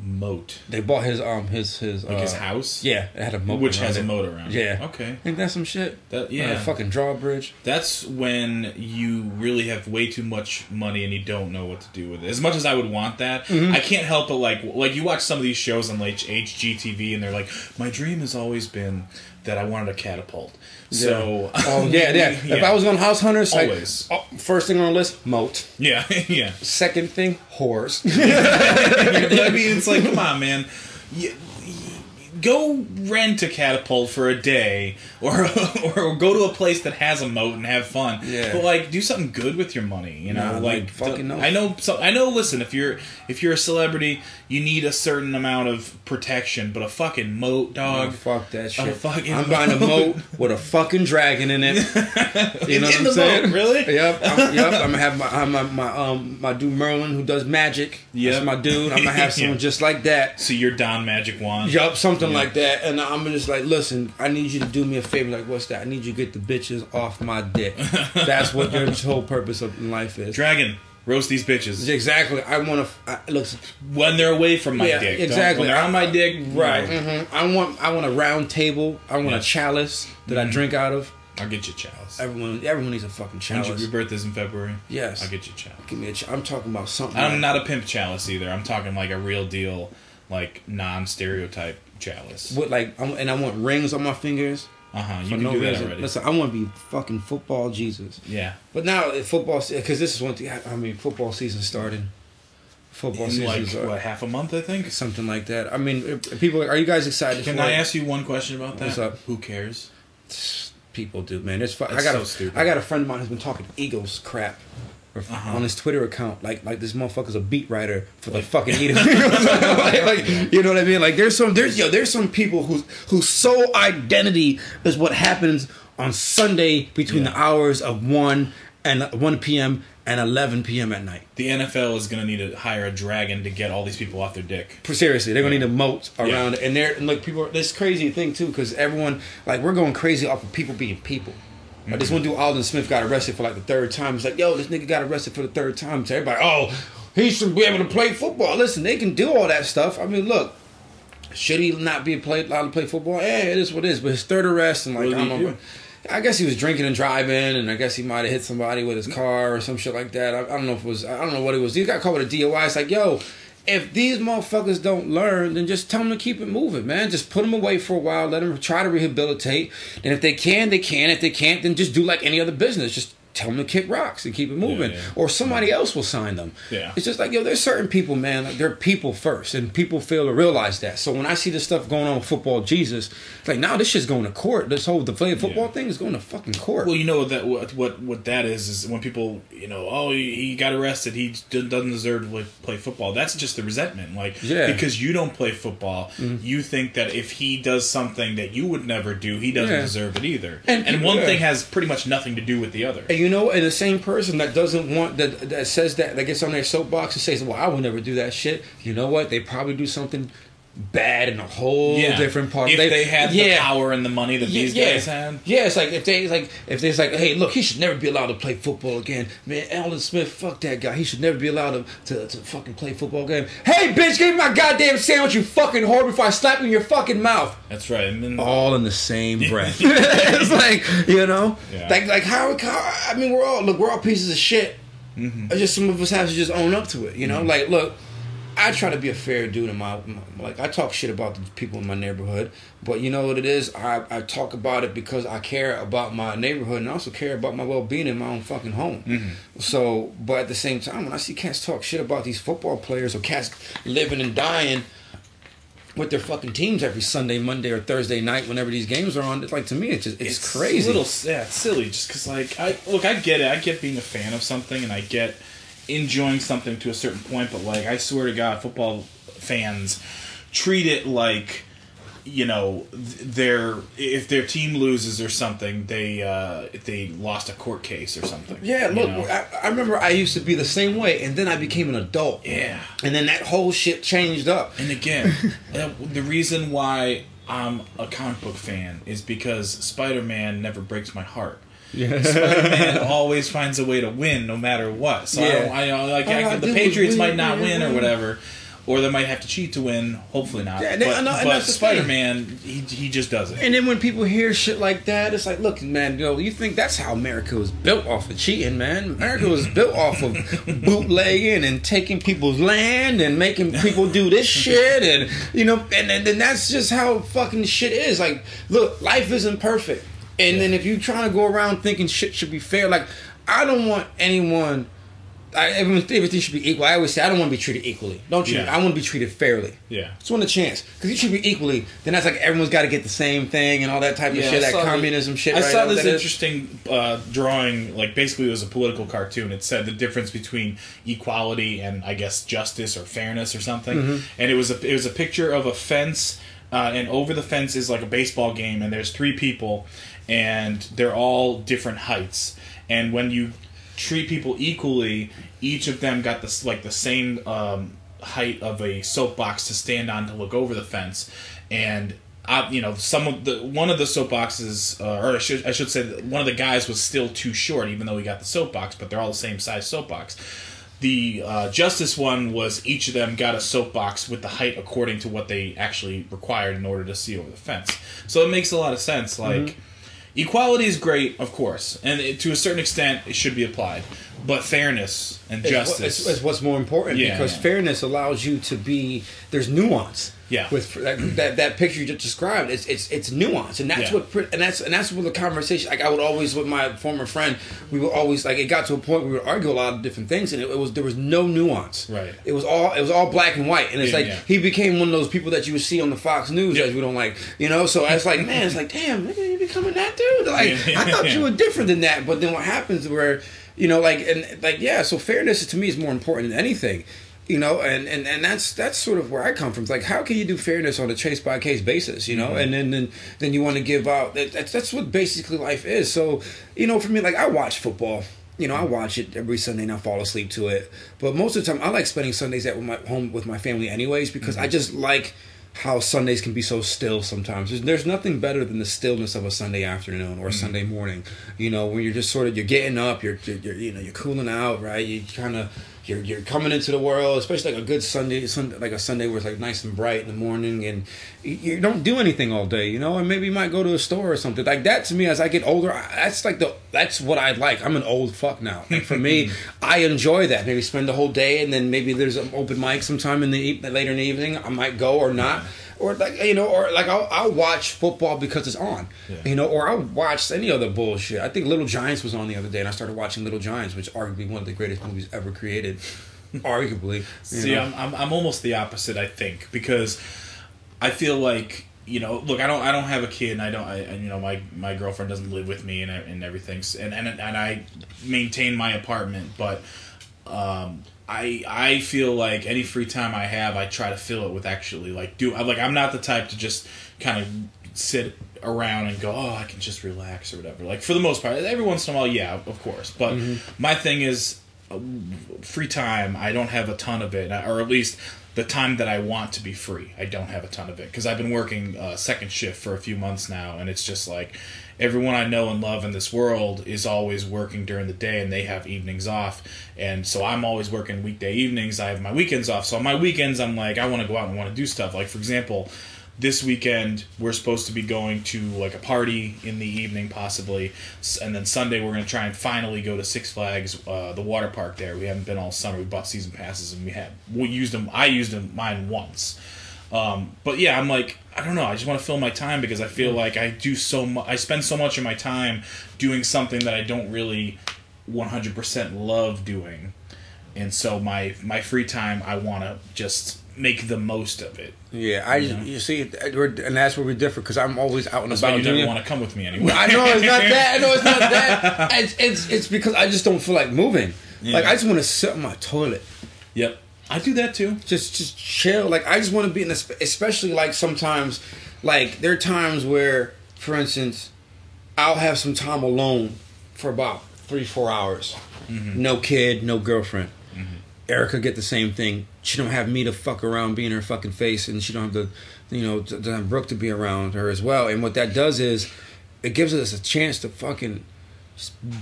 Moat.
They bought his um his his
Like
uh,
his house?
Yeah, it had a moat,
Which has a moat around.
Yeah.
Okay.
Ain't that some shit?
That,
Yeah,
yeah.
fucking drawbridge.
That's when you really have way too much money and you don't know what to do with it. As much as I would want that,
Mm-hmm.
I can't help but like like you watch some of these shows on like HGTV and they're like, my dream has always been that I wanted a catapult. So
Oh yeah, yeah. If I was on House Hunters, like,
Always.
oh, first thing on the list, moat.
yeah yeah.
Second thing, whores.
But I mean, it's like, come on, man. Go rent a catapult for a day, or or go to a place that has a moat and have fun.
Yeah.
But like, do something good with your money. You know,
Nah,
like
fucking no.
I know. So I know. Listen, if you're if you're a celebrity, you need a certain amount of protection. But a fucking moat, dog.
Oh, fuck that shit.
fucking
I'm buying a
moat.
moat with a fucking dragon in it. You know what I'm
the
saying?
moat, really?
Yep. I'm, yep. I'm gonna have my I'm my, my um my dude Merlin who does magic.
Yep.
That's my dude. I'm gonna have someone
Yeah.
just like that.
So you're Don Magic Juan.
Yup, something like that. And I'm just like, listen, I need you to do me a favor. Like, what's that? I need you to get the bitches off my dick. That's what your whole purpose of life is.
Dragon, roast these bitches
Exactly. I want to. Look,
when they're away from my
Yeah,
dick. Don't-
exactly.
When they're on my dick,
right?
no.
hmm I want. I want a round table. I want
Yeah.
a chalice that I drink out of.
I'll get you chalice.
Everyone, everyone needs a fucking chalice.
your, your birthday's in February.
yes.
I'll get you chalice.
Give me a. Ch- I'm talking about something.
I'm
like-
not a pimp chalice either. I'm talking like a real deal, like non-stereotype chalice.
With like, I'm, and I want rings on my fingers.
Uh huh. You can
no
do that
reason.
already.
Listen, I want to be fucking football Jesus.
Yeah.
But now football, because this is one thing. I mean, football season started. Football
In
season
like what half a month, I think.
something like that. I mean, people, are you guys excited?
Can I
it?
ask you one question about that?
What's up?
Who cares?
People do, man. It's fun. I got
so
a,
stupid.
I got a friend of mine who's been talking Eagles crap.
Uh-huh.
On his Twitter account, like like this motherfucker's a beat writer for the fucking Eagles. like, like, you know what I mean? Like there's some there's yo there's some people whose whose sole identity is what happens on Sunday between
Yeah.
the hours of one and one p.m. and eleven p.m. at night.
The NFL is gonna need to hire a dragon to get all these people off their dick.
Seriously, they're gonna
Yeah.
need a moat around
Yeah.
it, and they're and like people. This crazy thing too, because everyone like we're going crazy off of people being people. Like this one dude, Aldon Smith, got arrested for like the third time. It's like, yo, this nigga got arrested for the third time. So everybody, oh, he should be able to play football. Listen, they can do all that stuff. I mean, look, should he not be played allowed to play football? Yeah, it is what it is. But his third arrest and like I don't know. I guess he was drinking and driving, and I guess he might have hit somebody with his car or some shit like that. I, I don't know if it was. I don't know what it was. He got caught with a DUI. It's like, yo, if these motherfuckers don't learn, then just tell them to keep it moving, man. Just put them away for a while. Let them try to rehabilitate. And if they can, they can. If they can't, then just do like any other business. Just tell them to kick rocks and keep it moving,
yeah.
or somebody else will sign them.
Yeah.
it's just like yo, there's certain people, man. Like, they're people first, and people fail to realize that. So when I see this stuff going on with football, Jesus, it's like now this shit's going to court. This whole the flag football
Yeah.
thing is going to fucking court.
Well, you know that what what what that is is when people you know oh he, he got arrested he doesn't deserve to play, play football. That's just the resentment, like
Yeah. Mm-hmm.
because you don't play football, you think that if he does something that you would never do, he doesn't
Yeah.
deserve it either.
And
And, one
yeah.
thing has pretty much nothing to do with the other.
And you know, and the same person that doesn't want that that says that that gets on their soapbox and says, "Well, I would never do that shit." You know what? They probably do something bad in a whole different part.
If they, had the power and the money that these
yeah.
guys had,
Yeah, it's like if they like if there's like, hey, look, he should never be allowed to play football again. Man, Aldon Smith, fuck that guy. He should never be allowed to, to, to fucking play football again. Hey, bitch, give me my goddamn sandwich, you fucking whore, before I slap you in your fucking mouth.
that's right. And then
All in the same breath. it's like you know,
Yeah.
like like how, how I mean, we're all look, we're all pieces of shit. Mm-hmm. It's just some of us have to just own up to it. You know, mm-hmm. like look. I try to be a fair dude in my, my like I talk shit about the people in my neighborhood, but you know what it is? I, I talk about it because I care about my neighborhood and I also care about my well being in my own fucking home. Mm-hmm. So, but at the same time, when I see cats talk shit about these football players or cats living and dying with their fucking teams every Sunday, Monday, or Thursday night, whenever these games are on, it's like to me, it's just, it's, crazy.
A little yeah, it's silly. Just because like I look, I get it. I get being a fan of something, and I get enjoying something to a certain point. But like, I swear to God, football fans treat it like you know th- their if their team loses or something, they uh, if they lost a court case or something.
Yeah,
you
look,
know?
I, I remember I used to be the same way, and then I became an adult.
Yeah.
And then that whole shit changed up.
And again, the reason why I'm a comic book fan is because Spider Man never breaks my heart.
Yeah.
Spider Man always finds a way to win no matter what. So I
Yeah.
don't, I, uh, like
oh, I
the Patriots might not
win,
or whatever, or they might have to cheat to win. Hopefully not.
Yeah, and
but but
that's the thing.
Spider Man, he he just does it.
And then when people hear shit like that, it's like, look, man, you know, you think that's how America was built off of cheating, man? America was built off of bootlegging and taking people's land and making people do this shit, and you know, and and, and that's just how fucking shit is. Like, look, life isn't perfect, and then if you're trying to go around thinking shit should be fair, like, I don't want anyone. I, everything should be equal. I always say I don't want to be treated equally. Don't you?
Yeah.
I want to be treated fairly.
Yeah.
Just want a chance because you should be equally. Then that's like everyone's got to get the same thing and all that type of shit.
I
That
saw the-
communism shit.
I
right?
saw this
what that is?
interesting uh, drawing. Like basically, it was a political cartoon. It said the difference between equality and I guess justice or fairness or something.
Mm-hmm.
And it was a it was a picture of a fence, uh, and over the fence is like a baseball game, and there's three people, and they're all different heights. And when you treat people equally, each of them got this like the same um, height of a soapbox to stand on to look over the fence, and I, you know, some of the one of the soapboxes, uh, or I should I should say, one of the guys was still too short, even though he got the soapbox. But they're all the same size soapbox. The uh, justice one was each of them got a soapbox with the height according to what they actually required in order to see over the fence. So it makes a lot of sense. Like equality is great, of course, and it, to a certain extent it should be applied. But fairness and
It's
justice.
It's what's more important
Yeah,
because
yeah.
fairness allows you to be. There's nuance.
Yeah.
With that, that, that picture you just described, it's it's it's nuance, and that's
Yeah.
what and that's and that's what the conversation. Like I would always with my former friend, we would always like it got to a point where we would argue a lot of different things, and it, it was there was no nuance.
Right.
It was all it was all black and white, and it's like he became one of those people that you would see on the Fox News as we don't like, you know. So it's like, man, it's like, damn, nigga, you becoming that dude? Like. I thought you were different than that, but then what happens where you know like and like yeah so fairness to me is more important than anything you know and and, and that's that's sort of where i come from. It's like how can you do fairness on a case by case basis you know? And then then then you want to give out that's that's what basically life is. So you know for me like i watch football you know, I watch it every Sunday and I fall asleep to it. But most of the time, I like spending Sundays at my home with my family, anyways, because mm-hmm. I just like how Sundays can be so still sometimes. There's, there's nothing better than the stillness of a Sunday afternoon or a mm-hmm. Sunday morning. You know, when you're just sort of you're getting up, you're, you're, you're you know you're cooling out, right? You kind of you're you're coming into the world, especially like a good Sunday, Sunday like a Sunday where it's like nice and bright in the morning, and you, you don't do anything all day, you know, and maybe you might go to a store or something like that. To me, as I get older, I, that's like the that's what I like. I'm an old fuck now. Like for me, I enjoy that. Maybe spend the whole day, and then maybe there's an open mic sometime in the later in the evening. I might go or not. Or like you know, or like I'll, I'll watch football because it's on,
Yeah.
you know, or I'll watch any other bullshit. I think Little Giants was on the other day, and I started watching Little Giants, which arguably one of the greatest movies ever created, arguably.
See,
know.
I'm, I'm I'm almost the opposite. I think because I feel like you know, look, I don't I don't have a kid, and I don't, I, and you know, my my girlfriend doesn't live with me, and and everything, and and and I maintain my apartment, but um. I, I feel like any free time I have, I try to fill it with actually like do like I'm not the type to just kind of sit around and go oh I can just relax or whatever. Like for the most part every once in a while yeah of course. But mm-hmm. my thing is uh, free time i don't have a ton of it or at least the time that i want to be free. I don't have a ton of it because i've been working uh, second shift for a few months now and it's just like everyone i know and love in this world is always working during the day and they have evenings off and so i'm always working weekday evenings. I have my weekends off so on my weekends i'm like i want to go out and want to do stuff. Like for example this weekend we're supposed to be going to like a party in the evening possibly. And then sunday we're going to try and finally go to six flags uh, the water park there. We haven't been all summer. We bought season passes and we had we used them i used them mine once. Um, but yeah i'm like i don't know. I just want to fill my time because i feel like i do so much i spend so much of my time doing something that i don't really 100% love doing. And so my my free time i want to just make the most of it
yeah, I you see, we're- and that's where we differ because I'm always out and
That's why
about.
you never
doing-
want to come with me anyway.
I know it's not that. I know it's not that. It's it's, it's because I just don't feel like moving. Like I just want to sit on my toilet,
Yep. I do that too.
just just chill. Like I just want to be in this, especially like sometimes, like there are times where, for instance, I'll have some time alone for about three four hours, mm-hmm. no kid, no girlfriend. Erica get the same thing. She don't have me to fuck around, be in her fucking face, and she don't have the, you know, to, to have Brooke to be around her as well. And what that does is, it gives us a chance to fucking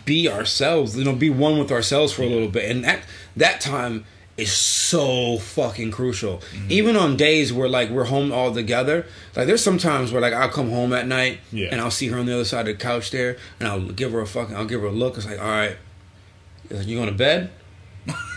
be ourselves. You know, be one with ourselves for a little bit. And that that time is so fucking crucial. Mm-hmm. Even on days where like we're home all together, like there's some times where like I'll come home at night
Yeah.
and I'll see her on the other side of the couch there, and I'll give her a fucking, I'll give her a look. It's like, all right, you going to bed?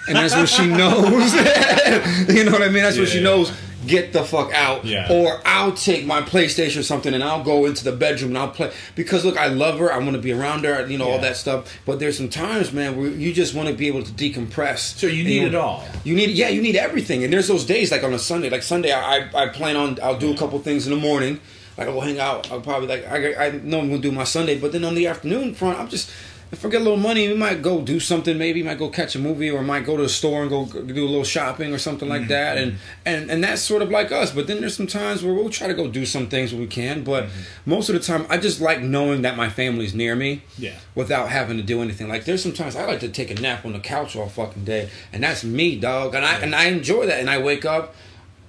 And that's what she knows. you know what I mean? That's what she
Yeah.
knows. Get the fuck out.
Yeah.
Or I'll take my PlayStation or something and I'll go into the bedroom and I'll play because look, I love her. I want to be around her. You know all that stuff. But there's some times, man, where you just want to be able to decompress.
So you need it all.
You need, yeah, you need everything. And there's those days like on a Sunday, like Sunday, I I, I plan on I'll do a couple things in the morning. Like I'll hang out. I'll probably like I I know I'm gonna do my Sunday, but then on the afternoon front, I'm just if I get a little money, we might go do something. Maybe we might go catch a movie, or might go to the store and go do a little shopping or something like mm-hmm. that. And mm-hmm. and and that's sort of like us. But then there's some times where we'll try to go do some things when we can. But mm-hmm. most of the time, I just like knowing that my family's near me.
Yeah.
Without having to do anything. Like there's sometimes I like to take a nap on the couch all fucking day, and that's me, dog. And I and I enjoy that. And I wake up,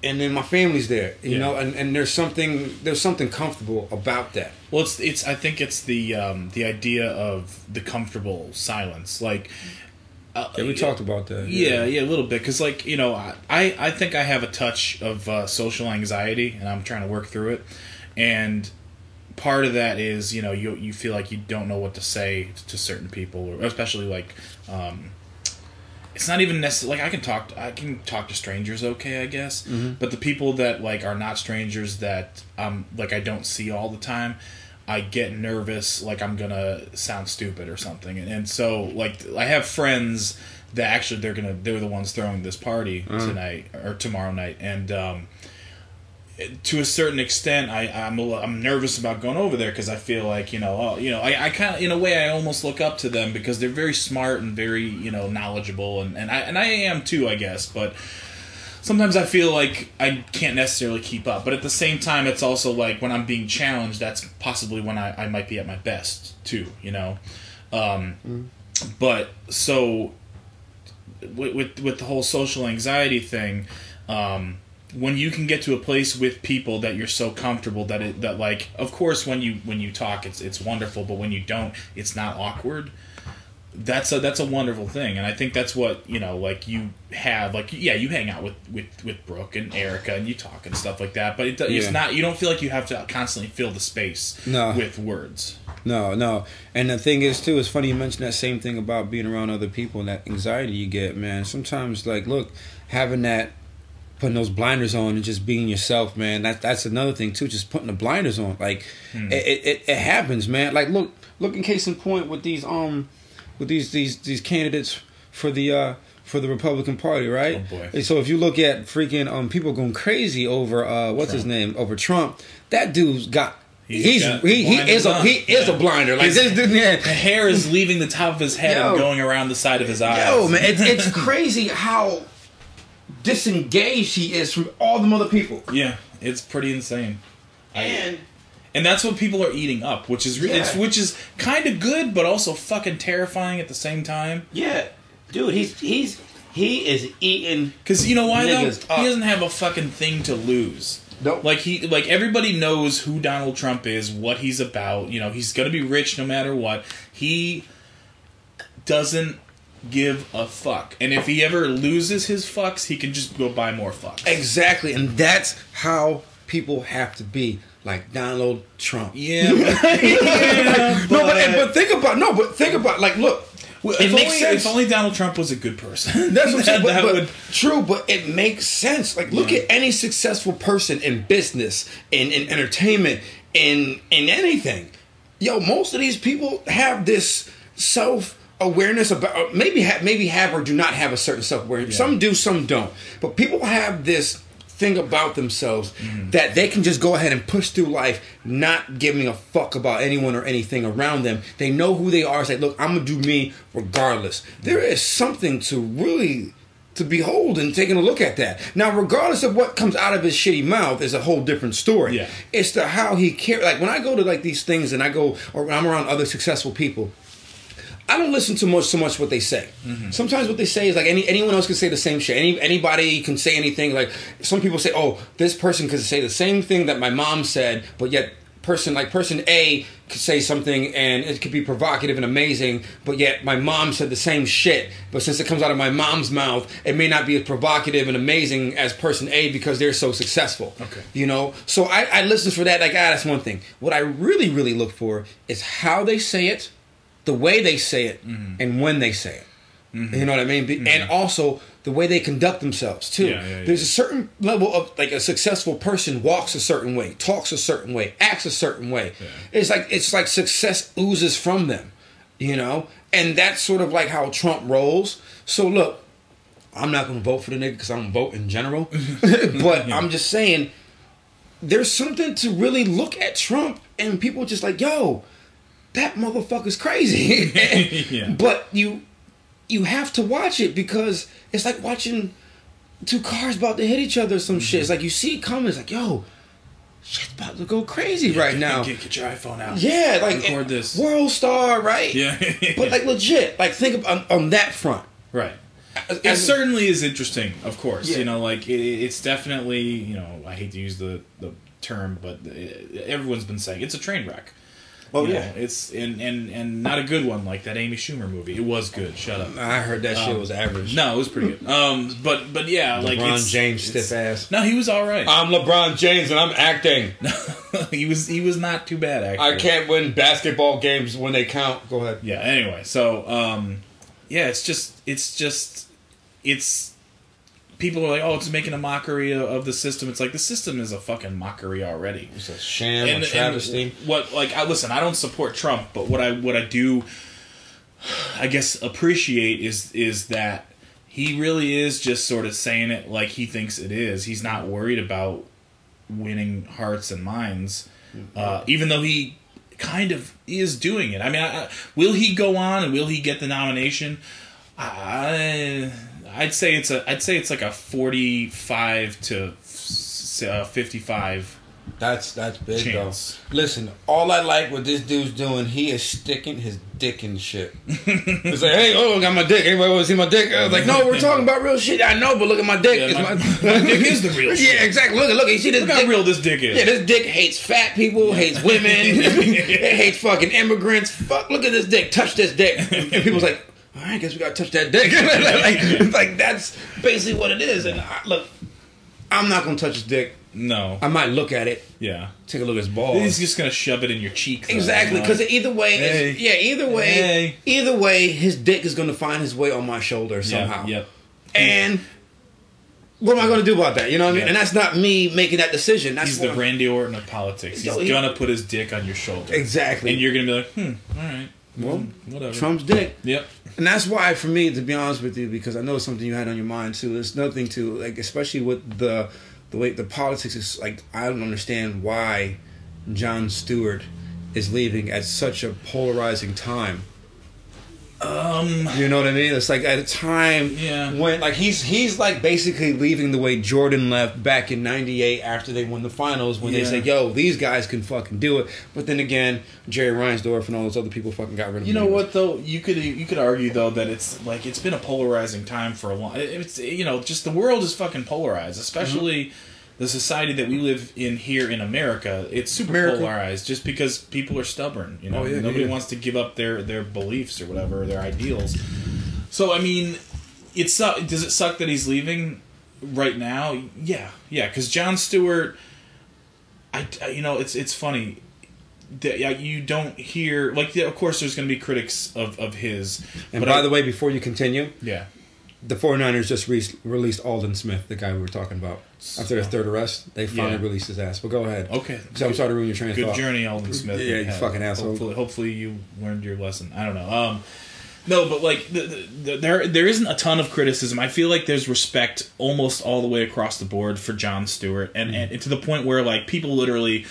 and then my family's there, you
Yeah.
know. And, and there's something there's something comfortable about that.
Well, it's it's. I think it's the um, the idea of the comfortable silence. Like, uh,
Yeah, we talked about that.
Yeah, yeah, a little bit. Because, like, you know, I I think I have a touch of uh, social anxiety, and I'm trying to work through it. And part of that is, you know, you you feel like you don't know what to say to certain people, or especially like. Um, it's not even necessary. like I can talk. I can talk to strangers, okay, I guess. But the people that like are not strangers that um like I don't see all the time, I get nervous, like I'm gonna sound stupid or something. And, and so like I have friends that actually they're gonna they're the ones throwing this party tonight or tomorrow night, and um, to a certain extent, I I'm I'm nervous about going over there because I feel like you know oh, you know I, I kind of in a way I almost look up to them because they're very smart and very you know knowledgeable and, and I and I am too I guess but sometimes I feel like I can't necessarily keep up. But at the same time it's also like when I'm being challenged that's possibly when I, I might be at my best too you know? Um, but so with, with with the whole social anxiety thing um, when you can get to a place with people that you're so comfortable that it that like of course when you when you talk it's it's wonderful but when you don't it's not awkward that's a that's a wonderful thing and i think that's what you know like you have like yeah you hang out with with with brooke and erica and you talk and stuff like that but it, it's
Yeah.
not you don't feel like you have to constantly fill the space
No.
with words
No, no. And the thing is too, it's funny you mentioned that same thing about being around other people and that anxiety you get, man. Sometimes like look, having that putting those blinders on and just being yourself, man. That that's another thing too. Just putting the blinders on, like
Hmm.
it, it, it, happens, man. Like look, look in case in point with these um, with these these these candidates for the uh for the Republican Party, right?
Oh, boy.
So if you look at freaking um people going crazy over uh what's his name over Trump, that dude's got.
He's
He's, he, he is a he is a blinder like
His-
this dude yeah.
The hair is leaving the top of his head
Yo.
and going around the side of his eyes.
Yo, man, it's, it's crazy how disengaged he is from all them other people.
Yeah, it's pretty insane.
And
And that's what people are eating up, which is re- it's,
Yeah.
which is kind of good, but also fucking terrifying at the same time.
yeah, dude, he's he's he is eating.
Because you know why though?
up.
He doesn't have a fucking thing to lose.
Nope.
Like he, like everybody knows who Donald Trump is, what he's about. You know, he's gonna be rich no matter what. He doesn't give a fuck, and if he ever loses his fucks, he can just go buy more fucks.
Exactly, and that's how people have to be, like Donald Trump.
Yeah, but, yeah,
No, but but think about no, but think about like look.
Well,
it
if,
makes
only,
sense.
if only Donald Trump was a good person.
That's what I'm saying. But,
that
but-
would
true, but it makes sense. Like, look
Yeah.
at any successful person in business, in, in entertainment, in in anything. Yo, most of these people have this self awareness about maybe have maybe have or do not have a certain self awareness.
Yeah.
Some do, some don't. But people have this thing about themselves
Mm-hmm.
that they can just go ahead and push through life not giving a fuck about anyone or anything around them. They know who they are. It's like, look, I'm gonna do me regardless. There is something to really to behold and taking a look at that. Now, regardless of what comes out of his shitty mouth, is a whole different story.
Yeah.
It's the how he care. Like when I go to like these things and I go or when I'm around other successful people. I don't listen to much so much what they say. Sometimes what they say is like any anyone else can say the same shit. Any anybody can say anything. Like some people say, "Oh, this person could say the same thing that my mom said," but yet person like person A could say something and it could be provocative and amazing, but yet my mom said the same shit. But since it comes out of my mom's mouth, it may not be as provocative and amazing as person A because they're so successful.
Okay.
You know, so I, I listen for that. Like, ah, that's one thing. What I really, really look for is how they say it, the way they say it,
Mm-hmm.
and when they say it. You know what I mean? Be- And also the way they conduct themselves too.
Yeah, yeah, yeah.
There's a certain level of like a successful person walks a certain way, talks a certain way, acts a certain way. It's like it's like success oozes from them, you know. And that's sort of like how Trump rolls. So look, I'm not going to vote for the nigga because I don't vote in general, but I'm just saying there's something to really look at Trump and people just like, yo, that motherfucker's crazy.
Yeah.
But you you have to watch it because it's like watching two cars about to hit each other or some shit. It's like you see it coming, it's like, yo, shit's about to go crazy right
Get-
now.
Get, get your iPhone out.
yeah, like
Record this.
World star, right?
Yeah.
But like legit, like think on, on that front.
right.
As-
It
as-
certainly is interesting, of course.
Yeah.
You know, like it, it's definitely you know I hate to use the the term, but uh, everyone's been saying it's a train wreck.
Oh
You
yeah.
know, it's and and and not a good one like that Amy Schumer movie. It was good. Shut up.
I heard that shit was average.
No, it was pretty good. Um, but but yeah, like
LeBron James stiff ass.
No, he was all right.
I'm LeBron James and I'm acting.
he was he was not too bad actually.
I can't win basketball games when they count. Go ahead.
Yeah. Anyway, so um, yeah, it's just it's just it's people are like, oh, it's making a mockery of, of the system. It's like the system is a fucking mockery already.
It's a sham,
And,
a travesty.
what like I listen, I don't support Trump, but what I what I do, I guess appreciate is is that he really is just sort of saying it like he thinks it is. He's not worried about winning hearts and minds, uh, even though he kind of is doing it. I mean, I, I- will he go on and will he get the nomination? I, I'd say it's a I'd say it's like a forty five to uh, fifty five.
That's that's big
Chance.
though. Listen, all I like what this dude's doing, he is sticking his dick in shit. It's like, hey, oh, I got my dick. Anybody want to see my dick? I was like, no, we're talking about real shit. I know, but look at my dick.
Yeah,
It's
my- my dick is the real shit.
Yeah, exactly. Look, look, you see this
Look how
dick?
real this dick is.
Yeah, this dick hates fat people, hates women, it hates fucking immigrants. Fuck, look at this dick. Touch this dick. And people's like, right, guess we gotta touch that dick. like, like, that's basically what it is. And I, look, I'm not gonna touch his dick.
no.
I might look at it,
yeah.
take a look at his balls.
He's just gonna shove it in your cheek. though,
Exactly, because either way,
Hey.
yeah, either way,
Hey.
either way, his dick is gonna find his way on my shoulder somehow.
Yep.
And what am I going to do about that? You know what I mean?
Yeah.
And that's not me making that decision. That's
He's the Randy Orton of politics. He's
he-
gonna put his dick on your shoulder.
Exactly.
And you're gonna be like, hmm, all right.
Well,
hmm, whatever.
Trump's dick.
Yep.
And that's why, for me, to be honest with you, because I know it's something you had on your mind too. There's nothing to like, especially with the the way the politics is. Like, I don't understand why Jon Stewart is leaving at such a polarizing time.
Um.
You know what I mean? It's like at a time
Yeah.
when like he's he's like basically leaving the way Jordan left back in '98 after they won the finals when they
Yeah.
said, "Yo, these guys can fucking do it." But then again, Jerry Reinsdorf and all those other people fucking got rid of
You know what though? You could you could argue though that it's like it's been a polarizing time for a long. It's you know just the world is fucking polarized, especially
Mm-hmm.
The society that we live in here in America. It's super
America.
polarized just because people are stubborn. You know,
Oh, yeah,
nobody
yeah.
wants to give up their their beliefs or whatever their ideals. So I mean, it suck. Does it suck that he's leaving right now? Yeah, yeah. Because Jon Stewart, I, I- you know it's it's funny that yeah, you don't hear like of course there's going to be critics of of his.
And
but
by
I-
the way, before you continue,
yeah,
the 49ers just re- released Aldon Smith, the guy we were talking about. After his third arrest, they finally
Yeah.
released his ass. But go ahead.
okay.
So I'm sorry to ruin your train
Good
thought.
journey, Aldon Smith.
Yeah, you fucking asshole.
Hopefully, hopefully you learned your lesson. I don't know. Um, no, but like the, the, the, there there isn't a ton of criticism. I feel like there's respect almost all the way across the board for Jon Stewart, and,
Mm-hmm.
and to the point where like people literally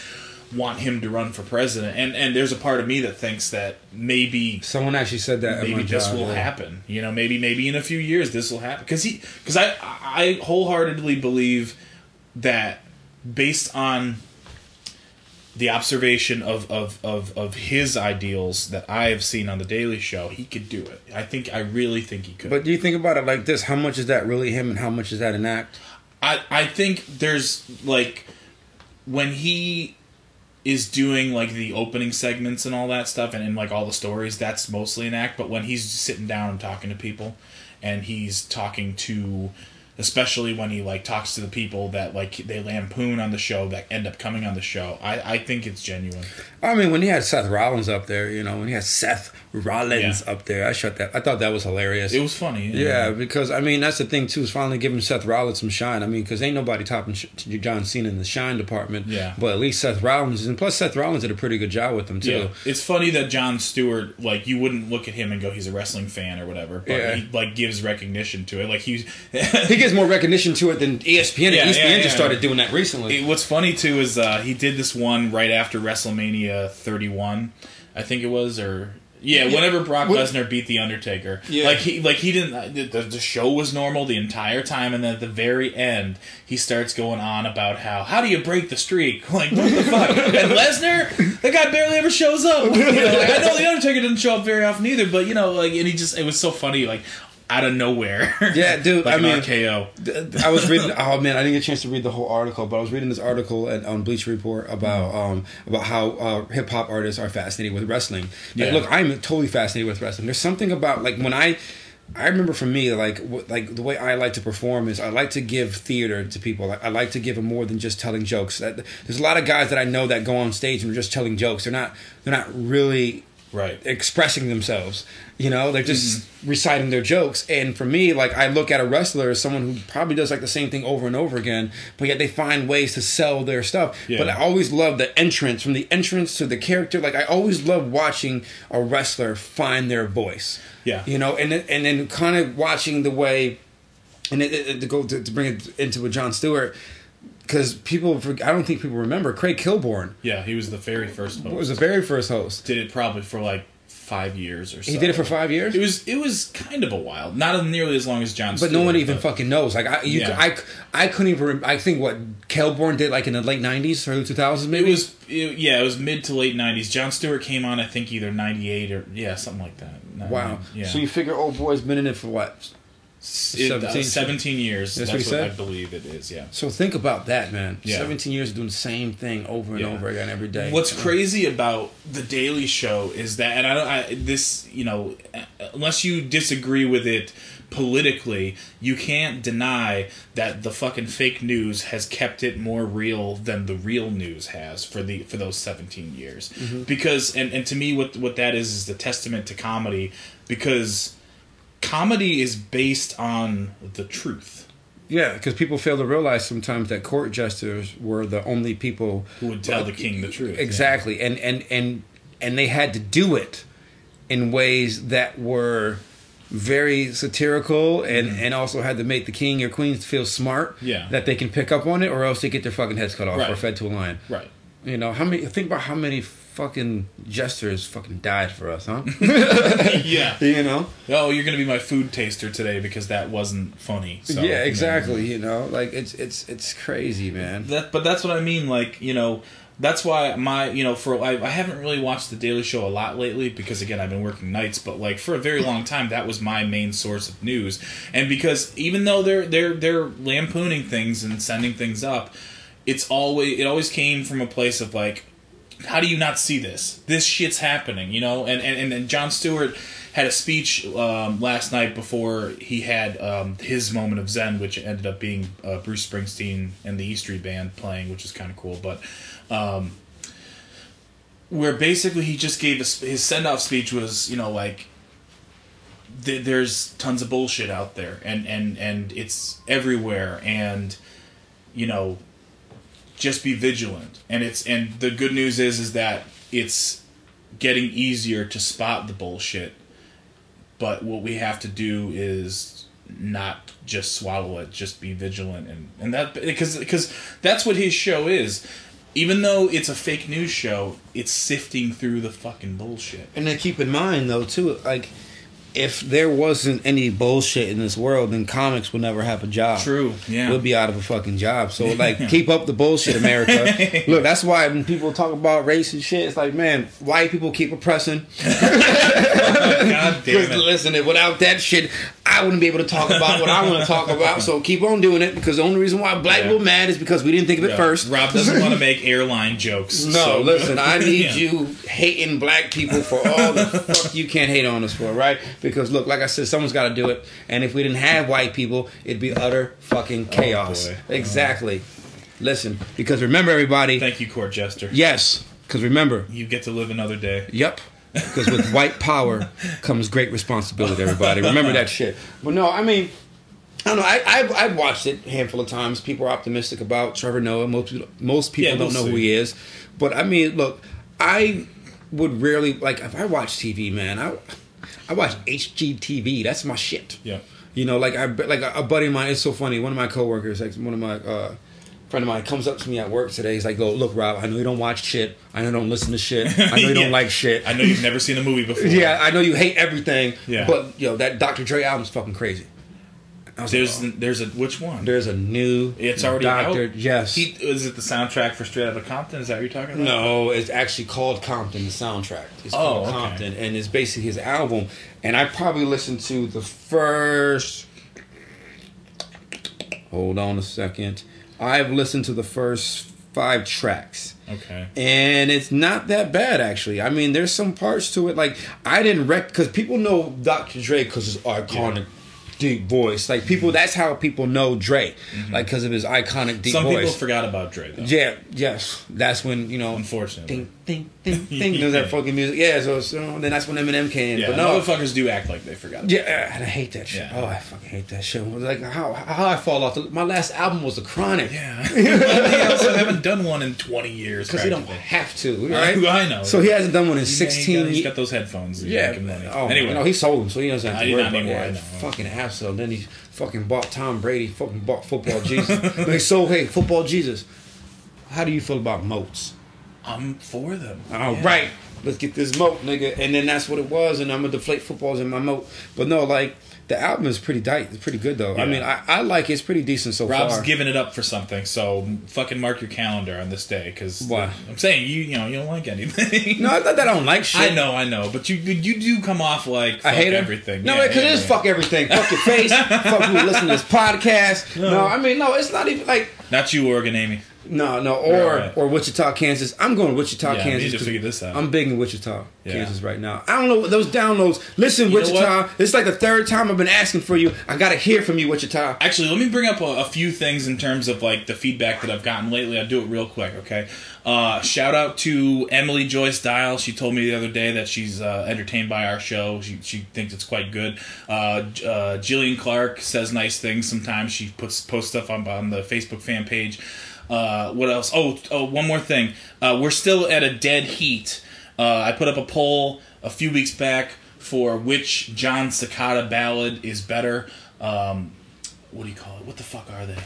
want him to run for president. And and there's a part of me that thinks that maybe
Someone actually said that.
maybe this
job,
will
yeah.
happen. You know, maybe maybe in a few years this will happen because he because I I wholeheartedly believe that based on the observation of, of, of, of his ideals that I have seen on the Daily Show, he could do it. I think I really think he could.
But do you think about it like this? How much is that really him, and how much is that an act?
I I think there's like when he is doing like the opening segments and all that stuff and, and like all the stories that's mostly an act. But when he's sitting down and talking to people and he's talking to especially when he like talks to the people that like they lampoon on the show that end up coming on the show i i think it's genuine.
I mean, when he had Seth Rollins up there, you know, when he had Seth Rollins
Yeah.
up there, I shut that. I thought that was hilarious.
it was funny
yeah, because I mean that's the thing too is finally giving Seth Rollins some shine. I mean, because ain't nobody topping John Cena in the shine department.
Yeah.
but at least Seth Rollins and plus Seth Rollins did a pretty good job with them too.
Yeah, it's funny that Jon Stewart, like, you wouldn't look at him and go, "He's a wrestling fan" or whatever. But
Yeah.
he like gives recognition to it. Like he's
He gives more recognition to it than ESPN.
Yeah,
ESPN
yeah,
just
yeah.
started doing that recently.
It- what's funny too is uh, he did this one right after WrestleMania 31, I think it was, or yeah, whenever Brock Lesnar beat the Undertaker.
Yeah.
like he like he didn't. The, the show was normal the entire time, and then at the very end, he starts going on about how how do you break the streak? Like what the fuck? And Lesnar, that guy barely ever shows up. You know, like, I know the Undertaker didn't show up very often either, but you know, like and he just it was so funny, like out of nowhere.
Yeah, dude,
like
I
an
mean-
RKO.
I was reading. Oh man, I didn't get a chance to read the whole article, but I was reading this article at, on Bleacher Report about um about how uh, hip hop artists are fascinated with wrestling. Like,
Yeah.
look, I'm totally fascinated with wrestling. There's something about like when I. I remember for me, like what, like the way I like to perform is I like to give theater to people. I like to give them more than just telling jokes. That, there's a lot of guys that I know that go on stage and are just telling jokes. They're not. They're not really
Right.
expressing themselves. You know, they're just mm-hmm. reciting their jokes. And for me, like I look at a wrestler as someone who probably does like the same thing over and over again, but yet they find ways to sell their stuff.
Yeah.
But I always love the entrance, from the entrance to the character. Like I always love watching a wrestler find their voice.
Yeah.
You know, and then, and then kind of watching the way, and it, it, to go to, to bring it into a Jon Stewart. Because people, I don't think people remember Craig Kilborn
Yeah, he was the very first host.
was the very first host.
did it probably for like five years or so.
He did it for five years.
It was it was kind of a while, not nearly as long as John.
But
Stewart,
no one even
but-
fucking knows. Like I, you,
Yeah.
I, I couldn't even. I think what Kilborn did like in the late '90s, early 2000s, Maybe It
was it, yeah, it was mid to late '90s. John Stewart came on, I think, either '98 or yeah, something like that.
wow.
Yeah.
So you figure old boy's been in it for what?
It- uh,
17
17, years.
That's
That's,
what
what. I believe it is. Yeah.
So think about that, man.
Yeah.
17 years doing the same thing over and
Yeah.
over again every day.
What's crazy about the Daily Show is that, and I don't, I, this, you know, unless you disagree with it politically, you can't deny that the fucking fake news has kept it more real than the real news has for the for those 17 years. Because, and, and to me, what what that is is the testament to comedy, because comedy is based on the truth
Yeah, because people fail to realize sometimes that court jesters were the only people
Who would tell the king the truth? yeah.
Exactly, and and and and they had to do it in ways that were very satirical and and also had to make the king or queens feel smart
Mm-hmm. Yeah.
that they can pick up on it or else they get their fucking heads cut off
Right.
or fed to a lion
Right.
you know how many think about how many fucking jesters fucking died for us huh
Yeah.
you know
Oh, you're gonna be my food taster today because that wasn't funny. So,
yeah
you know.
exactly you know like it's it's it's crazy man
That, but that's what I mean. Like you know, that's why my you know for I, I haven't really watched the Daily Show a lot lately because again I've been working nights. But like for a very long time, that was my main source of news. And because even though they're they're they're lampooning things and sending things up, it's always it always came from a place of like how do you not see this? This shit's happening, you know. And and and Jon Stewart had a speech um, last night before he had um, his moment of zen, which ended up being uh, Bruce Springsteen and the E Street Band playing, which is kind of cool. But um, where basically he just gave us his send off speech was, you know, like th- there's tons of bullshit out there, and and and it's everywhere, and you know just be vigilant. And it's and the good news is is that it's getting easier to spot the bullshit. But what we have to do is not just swallow it just be vigilant. And and that because because that's what his show is. Even though it's a fake news show it's sifting through the fucking bullshit.
And then keep in mind though too, like if there wasn't any bullshit in this world, then comics would never have a job.
True, yeah.
We'll be out of a fucking job. So like keep up the bullshit, America. Look, that's why when people talk about race and shit, it's like, man, white people keep oppressing.
Oh, god damn it
listen, without that shit, I wouldn't be able to talk about what I want to talk about. So keep on doing it because the only reason why black
Yeah.
people mad is because we didn't think of it
Yeah.
first.
rob doesn't want to make airline jokes
No,
so-
listen, I need
Yeah.
you hating black people for all the fuck you can't hate on us for, right? Because look, like I said, someone's got to do it. And if we didn't have white people, it'd be utter fucking oh, chaos.
boy. Uh-huh.
exactly. Listen, because remember, everybody.
thank you court jester
yes, because remember,
you get to live another day
Yep. Because with white power comes great responsibility, everybody. Remember that shit. But no, I mean, I don't know. I, I've, I've watched it a handful of times. People are optimistic about Trevor Noah. Most, people- most people
Yeah,
don't
we'll
know who he is. But I mean, look, I would rarely, like, if I watch TV, man, I, I watch HGTV. That's my shit.
yeah
You know, like I like a, buddy of mine. It's so funny. One of my coworkers, like one of my uh, friend of mine, comes up to me at work today. He's like, "Look, look, Rob. I know you don't watch shit. I know you don't listen to shit. I know you
Yeah.
don't like shit.
I know you've never seen a movie before.
Yeah, I know you hate everything.
Yeah.
But yo, that Dr. Dre album's fucking crazy. I was
There's
like, oh.
there's a which one?
there's a new.
It's already
Dr.
out.
Yes.
He, is it the soundtrack for Straight Outta Compton? Is that what you're talking about?
no, it's actually called Compton. The soundtrack. It's oh, called
Oh, okay.
Compton, and it's basically his album. And I probably listened to the first. Hold on a second. I've listened to the first five tracks.
Okay.
and it's not that bad actually. I mean, there's some parts to it like I didn't rec because people know Dr. Dre because his iconic deep voice. Like people, that's how people know Dre, like because of his iconic deep
Mm-hmm. Some people forgot about Dre though.
yeah, yes, that's when you know.
Unfortunately.
Ding. There's that fucking music. Yeah, so, so then that's when Eminem came in.
Yeah,
but no,
motherfuckers do act like they forgot. About
yeah, and I hate that shit.
Yeah.
Oh, I fucking hate that shit. Like how how I fall off. The, my last album was The Chronic.
Yeah. they also haven't done one in 20 years.
Because he don't have to,
I-
right?
I know.
So he hasn't done one in
He-
sixteen.
He got, he's
years.
got those headphones.
Yeah.
money.
Oh,
anyway,
no, he sold them, so he doesn't have to
do
worry
not
about
anymore,
that.
I know.
Fucking asshole. Then he fucking bought Tom Brady. Fucking bought football Jesus. like, so hey, football Jesus. How do you feel about moats?
I'm for them.
All
Yeah.
right, let's get this moat, nigga. And then that's what it was. And I'm gonna deflate footballs in my moat. But no, like the album is pretty tight. It's pretty good though. I mean, I, I like it. It's pretty decent so
Rob's
far.
Rob's giving it up for something, so fucking mark your calendar on this day because I'm saying you you know you don't like anything.
no, I thought that I don't like shit.
I know, I know, but you you do come off like
I hate it.
everything.
No,
Yeah,
because
yeah,
it is fuck everything. Fuck your face. fuck who listen to this podcast. No. I mean, no, it's not even like
Not you, Oregon Amy.
No, no, or
Right.
or Wichita, Kansas. I'm going to Wichita,
Yeah,
Kansas.
need to figure this out.
I'm big in Wichita,
Yeah.
Kansas right now. I don't know those downloads. Listen,
You
Wichita. It's like the third time I've been asking for you. I gotta hear from you, Wichita.
Actually, let me bring up a, a few things in terms of like the feedback that I've gotten lately. I'll do it real quick, okay? Uh, shout out to Emily Joyce Dial. She told me the other day that she's uh, entertained by our show. She she thinks it's quite good. Uh, uh, Jillian Clark says nice things sometimes. She puts posts stuff on on the Facebook fan page. Uh, what else? Oh, oh, one more thing. Uh, we're still at a dead heat. Uh, I put up a poll a few weeks back for which Jon Secada ballad is better. Um, what do you call it? What the fuck are they?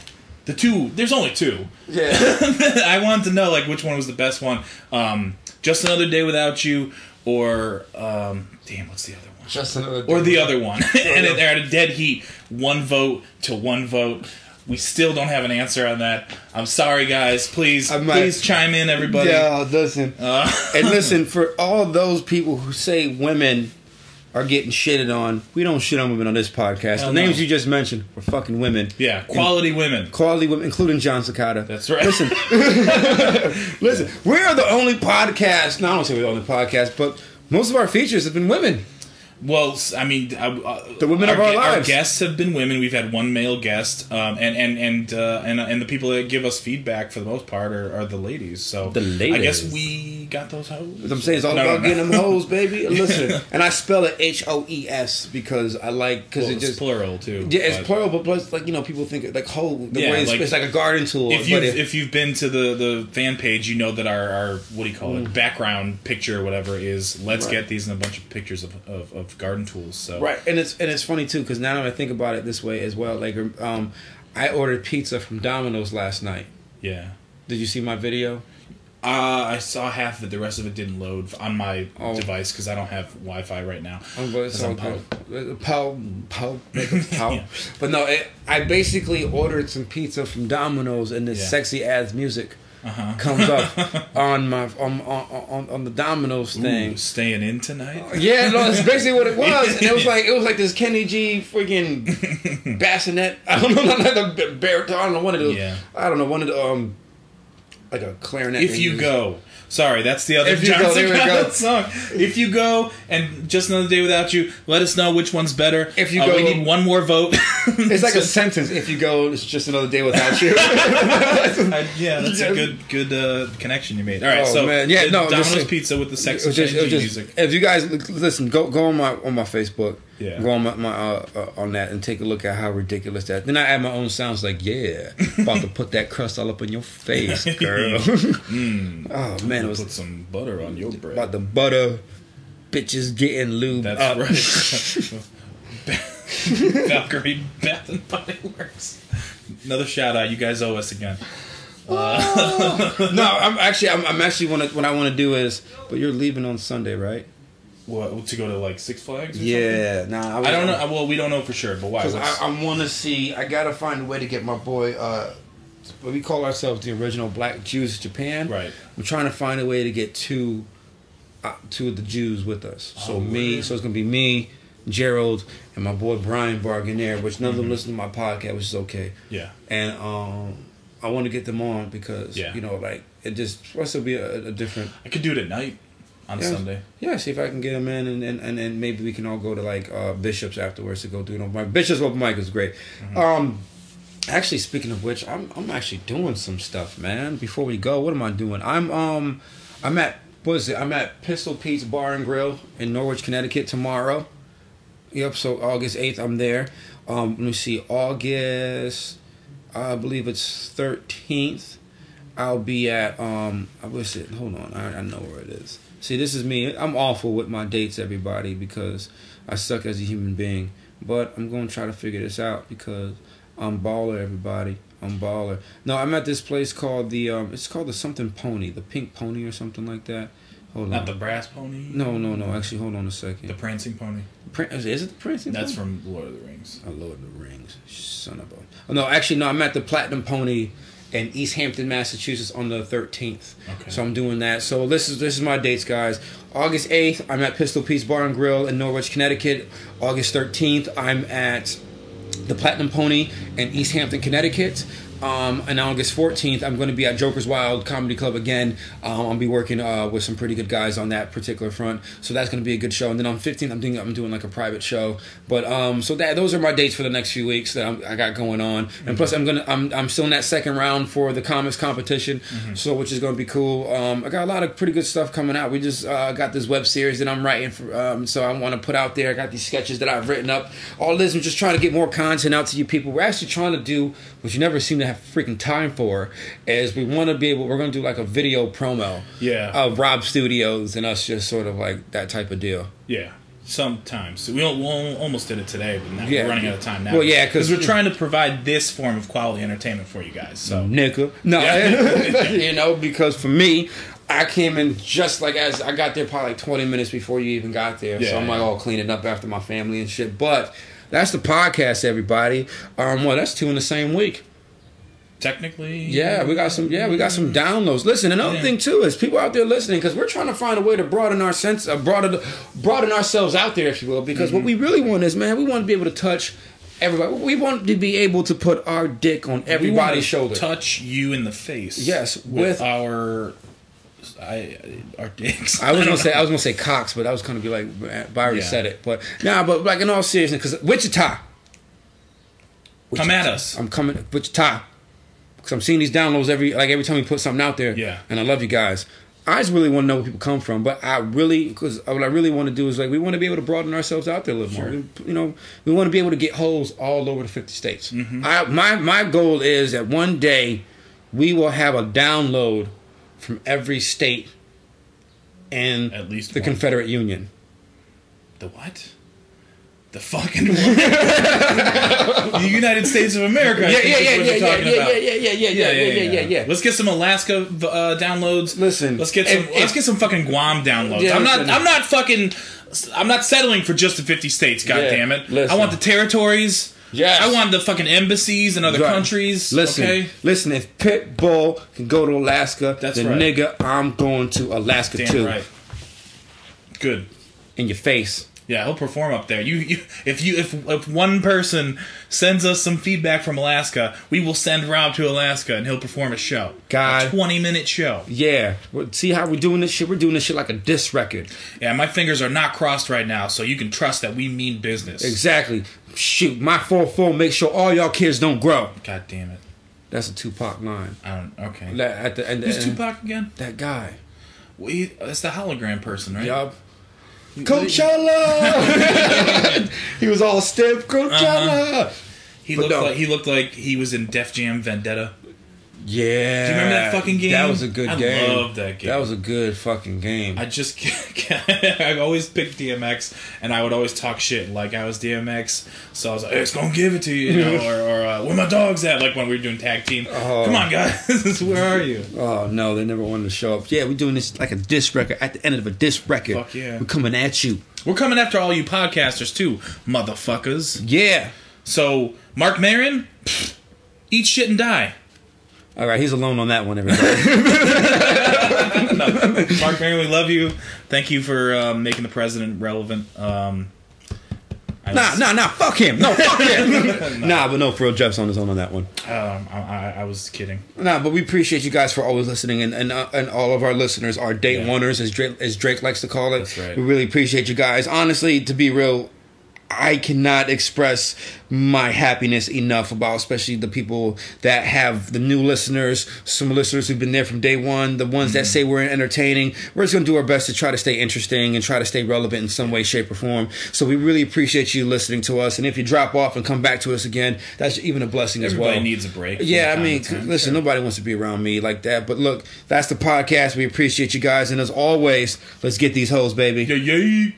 The two. There's only two.
Yeah.
I wanted to know like which one was the best one. Um, Just another day without you, or um, damn, what's the other one?
Just another.
Or the other one, and they're at a dead heat. One vote to one vote. We still don't have an answer on that. I'm sorry, guys. Please,
might-
please chime in, everybody.
Yeah, listen.
Uh,
and listen, for all those people who say women are getting shitted on, we don't shit on women on this podcast.
Hell
the names
no.
you just mentioned were fucking women.
yeah, quality women.
Quality women, including Jon Secada.
That's right.
Listen, listen, we are the only podcast. No, I don't say we're the only podcast, but most of our features have been women.
Well, I mean, uh, uh,
The women of our
gu-
lives.
guests have been women. We've had one male guest, um, and and and uh, and and the people that give us feedback for the most part are, are the ladies. So
The ladies.
I guess we got those hoes.
What I'm saying it's all
No,
about
no, no.
getting them hoes, baby. Listen, and I spell it H O E S because I like because
Well,
it
it's
just
plural too.
yeah, it's
but
plural, but plus like you know people think like hoe the
Yeah,
way it's,
like,
it's like a garden tool.
If you if,
if
you've been to the the fan page, you know that our, our what do you call it background picture or whatever is let's
Mm. Right.
get these and a bunch of pictures of, of, of garden tools. So
Right, and it's and it's funny too because now that I think about it this way as well, like um, I ordered pizza from Domino's last night.
yeah.
Did you see my video?
Uh, I saw half of it. The rest of it didn't load on my
Oh.
device because I don't have Wi-Fi right now.
Oh, but it's
That's
all
on
good. Pow, pow, make.
Yeah.
But no, it, I basically ordered some pizza from Domino's, and this
Yeah.
sexy ass music
Uh-huh.
comes up on my on on on, on the Domino's thing.
Ooh, staying in tonight.
Yeah, no, that's basically what it was. And it was like it was like this Kenny G freaking bassinet. I don't know, not like the baritone. I don't know one of those.
Yeah.
I don't know one of the um, like a clarinet.
If you go. Sorry, that's the other
If You Go, there we go.
song. If you go and just another day without you, let us know which one's better.
If you
Uh,
go-
we need one more vote.
It's like a sentence. If you go, it's just another day without you.
I- yeah, that's a good good uh, connection you made. All right,
Oh,
so
man. Yeah, no,
Domino's
just-
pizza with the
It was just- it was just-
music.
If you guys listen, go go on my on my Facebook.
Yeah.
Go on my, my uh, uh, on that and take a look at how ridiculous that. Then I add my own sounds like yeah, about to put that crust all up in your face, girl. Oh man, it was
Put some butter on your bread.
about the butter. Bitches getting lube
That's
up.
right. Valkyrie Bath and Body Works. Another shout out. You guys owe us again.
no, I'm actually I'm, I'm actually want to what I want to do is, but you're leaving on Sunday, right?
What to go to like Six Flags? Or something?
Yeah, nah.
I don't know. Well, we don't know for sure, but why?
Because I, I want to see. I gotta find a way to get my boy. uh We call ourselves the original Black Jews of Japan.
Right.
I'm trying to find a way to get two, uh, two of the Jews with us. So
Oh,
me,
word.
so it's gonna be me, Gerald, and my boy Brian Bargainer, which none of them listen to my podcast, which is okay.
yeah.
And um, I want to get them on because
Yeah.
you know, like it just for us to be a, a different.
I could do it at night on
Yeah.
Sunday.
Yeah, see if I can get them in, and and, and, and maybe we can all go to like uh, Bishops afterwards to go do it. on My Bishops open mic is great.
Mm-hmm.
Um, actually, speaking of which, I'm I'm actually doing some stuff, man. Before we go, what am I doing? I'm um, I'm at what is it? I'm at Pistol Pete's Bar and Grill in Norwich, Connecticut tomorrow. Yep. So August eighth, I'm there. Um, let me see. August, I believe it's thirteenth. I'll be at um. I wish it. Hold on. I, I know where it is. See, this is me. I'm awful with my dates, everybody, because I suck as a human being. But I'm going to try to figure this out because I'm baller, everybody. I'm baller. No, I'm at this place called the. Um, it's called the something pony, the pink pony or something like that. Hold on.
Not
on.
the brass pony.
no, no, no. Actually, hold on a second.
The prancing pony.
Prin- is it the Prince?
That's from Lord of the Rings.
Oh, Lord of the Rings. Son of a. Oh, no, actually, no, I'm at the Platinum Pony in East Hampton, Massachusetts on the 13th.
Okay.
So I'm doing that. So this is this is my dates, guys. August 8th, I'm at Pistol Pete's Bar and Grill in Norwich, Connecticut. August 13th, I'm at the Platinum Pony in East Hampton, Connecticut. Um, and August 14th, I'm going to be at Joker's Wild Comedy Club again. Um, I'll be working uh, with some pretty good guys on that particular front, so that's going to be a good show. And then on 15th, I'm doing I'm doing like a private show. But um, so that those are my dates for the next few weeks that I'm, I got going on. And plus, I'm gonna I'm I'm still in that second round for the comics competition, so which is going to be cool. Um, I got a lot of pretty good stuff coming out. We just uh, got this web series that I'm writing for, um, so I want to put out there. I got these sketches that I've written up. All this, I'm just trying to get more content out to you people. We're actually trying to do what you never seem to have freaking time for. Is we want to be able. We're going to do like a video promo.
Yeah.
Of Rob Studios and us just sort of like that type of deal.
Yeah, sometimes we, we almost did it today, but now
Yeah.
we're running out of time now.
Well, yeah, because
we're trying to provide this form of quality entertainment for you guys. So
nigga. No,
Yeah.
you know, because for me, I came in just like as I got there probably like 20 minutes before you even got there.
Yeah,
so I'm like all cleaning up after my family and shit. But that's the podcast, everybody. Um, well, that's two in the same week.
Technically,
Yeah, we got some. Yeah, we got some downloads. Listen, another
Yeah.
thing too is people out there listening because we're trying to find a way to broaden our sense, uh, broaden, broaden ourselves out there, if you will. Because what we really want is, man, we want to be able to touch everybody. We want to be able to put our dick on
We want to
everybody's shoulder.
touch you in the face.
Yes,
with,
with-
our. I, our dicks.
I was
don't
gonna say. I was gonna say Cox, but I was gonna be like, I already
Yeah.
said it. But nah, but like in all seriousness, because Wichita,
Come at us.
I'm coming Wichita, because I'm seeing these downloads every like every time we put something out there.
Yeah.
and I love you guys. I just really want to know where people come from, but I really because what I really want to do is like we want to be able to broaden ourselves out there a little more.
Sure.
We, you know, we want to be able to get holes all over the 50 states.
Mm-hmm.
I my my goal is that one day we will have a download from every state and
At least
the
one.
Confederate Union.
The what? The fucking the United States of America.
Yeah, yeah, yeah, yeah, yeah, yeah, yeah, yeah, yeah, yeah, yeah, yeah, yeah, yeah.
Let's get some Alaska uh, downloads.
Listen,
let's get some.
if-
let's get some fucking Guam downloads.
Yeah,
I'm not.
listen.
I'm not fucking. I'm not settling for just the 50 states. God
Yeah,
damn it! I want the territories.
Yes.
I want the fucking embassies in other
Right.
countries.
Listen,
okay.
listen. If Pitbull can go to Alaska,
That's
then
right.
nigga, I'm going to Alaska
Damn
too.
right. Good.
In your face.
Yeah, he'll perform up there. You, you, if you, if if one person sends us some feedback from Alaska, we will send Rob to Alaska and he'll perform a show.
God.
a twenty minute show.
Yeah. See how we're doing this shit? We're doing this shit like a diss record.
Yeah, my fingers are not crossed right now, so you can trust that we mean business.
Exactly. Shoot, my 4 4 make sure all y'all kids don't grow.
God damn it!
That's a Tupac line.
I don't. Okay.
That- At the, and,
Who's Tupac again?
That guy.
Well, he, that's the hologram person, right?
Yup. Coachella. he was all stiff. Coachella. Uh-huh.
He
But
looked
no.
like he looked like he was in Def Jam Vendetta.
Yeah.
Do you remember that fucking game?
That was a good
I
game.
loved that game.
That was a good fucking game.
I just I always picked DMX, and I would always talk shit like I was DMX. So I was like, "It's gonna give it to you," you know, or, or uh, "Where my dogs at?" Like when we were doing tag team.
Oh.
Come on, guys, where are you?
Oh no, they never wanted to show up. Yeah, we're doing this like a disc record. At the end of a disc record,
Fuck yeah.
we're coming at you.
We're coming after all you podcasters too, motherfuckers.
Yeah.
So Marc pfft, eat shit and die.
All right, he's alone on that one, everybody.
Marc Maron, we love you. Thank you for um, making the president relevant. Um, I
nah,
was-
nah, nah. Fuck him. No, fuck him. nah, but no, for real, Jeff's on his own on that one.
Um, I, I, I was kidding.
Nah, but we appreciate you guys for always listening, and and, uh, and all of our listeners are date
Yeah.
oneers, as Drake, as Drake likes to call it.
That's right.
We really appreciate you guys. Honestly, to be real, I cannot express my happiness enough about, especially the people that have the new listeners, some listeners who've been there from day one, the ones
Mm-hmm.
that say we're entertaining. We're just gonna do our best to try to stay interesting and try to stay relevant in some way, shape, or form. So we really appreciate you listening to us, and if you drop off and come back to us again, that's even a blessing as well.
Everybody needs a break.
Yeah, I mean,
to
listen, nobody wants to be around me like that. But look, that's the podcast. We appreciate you guys, and as always, let's get these hoes, baby.
Yeah, yeah.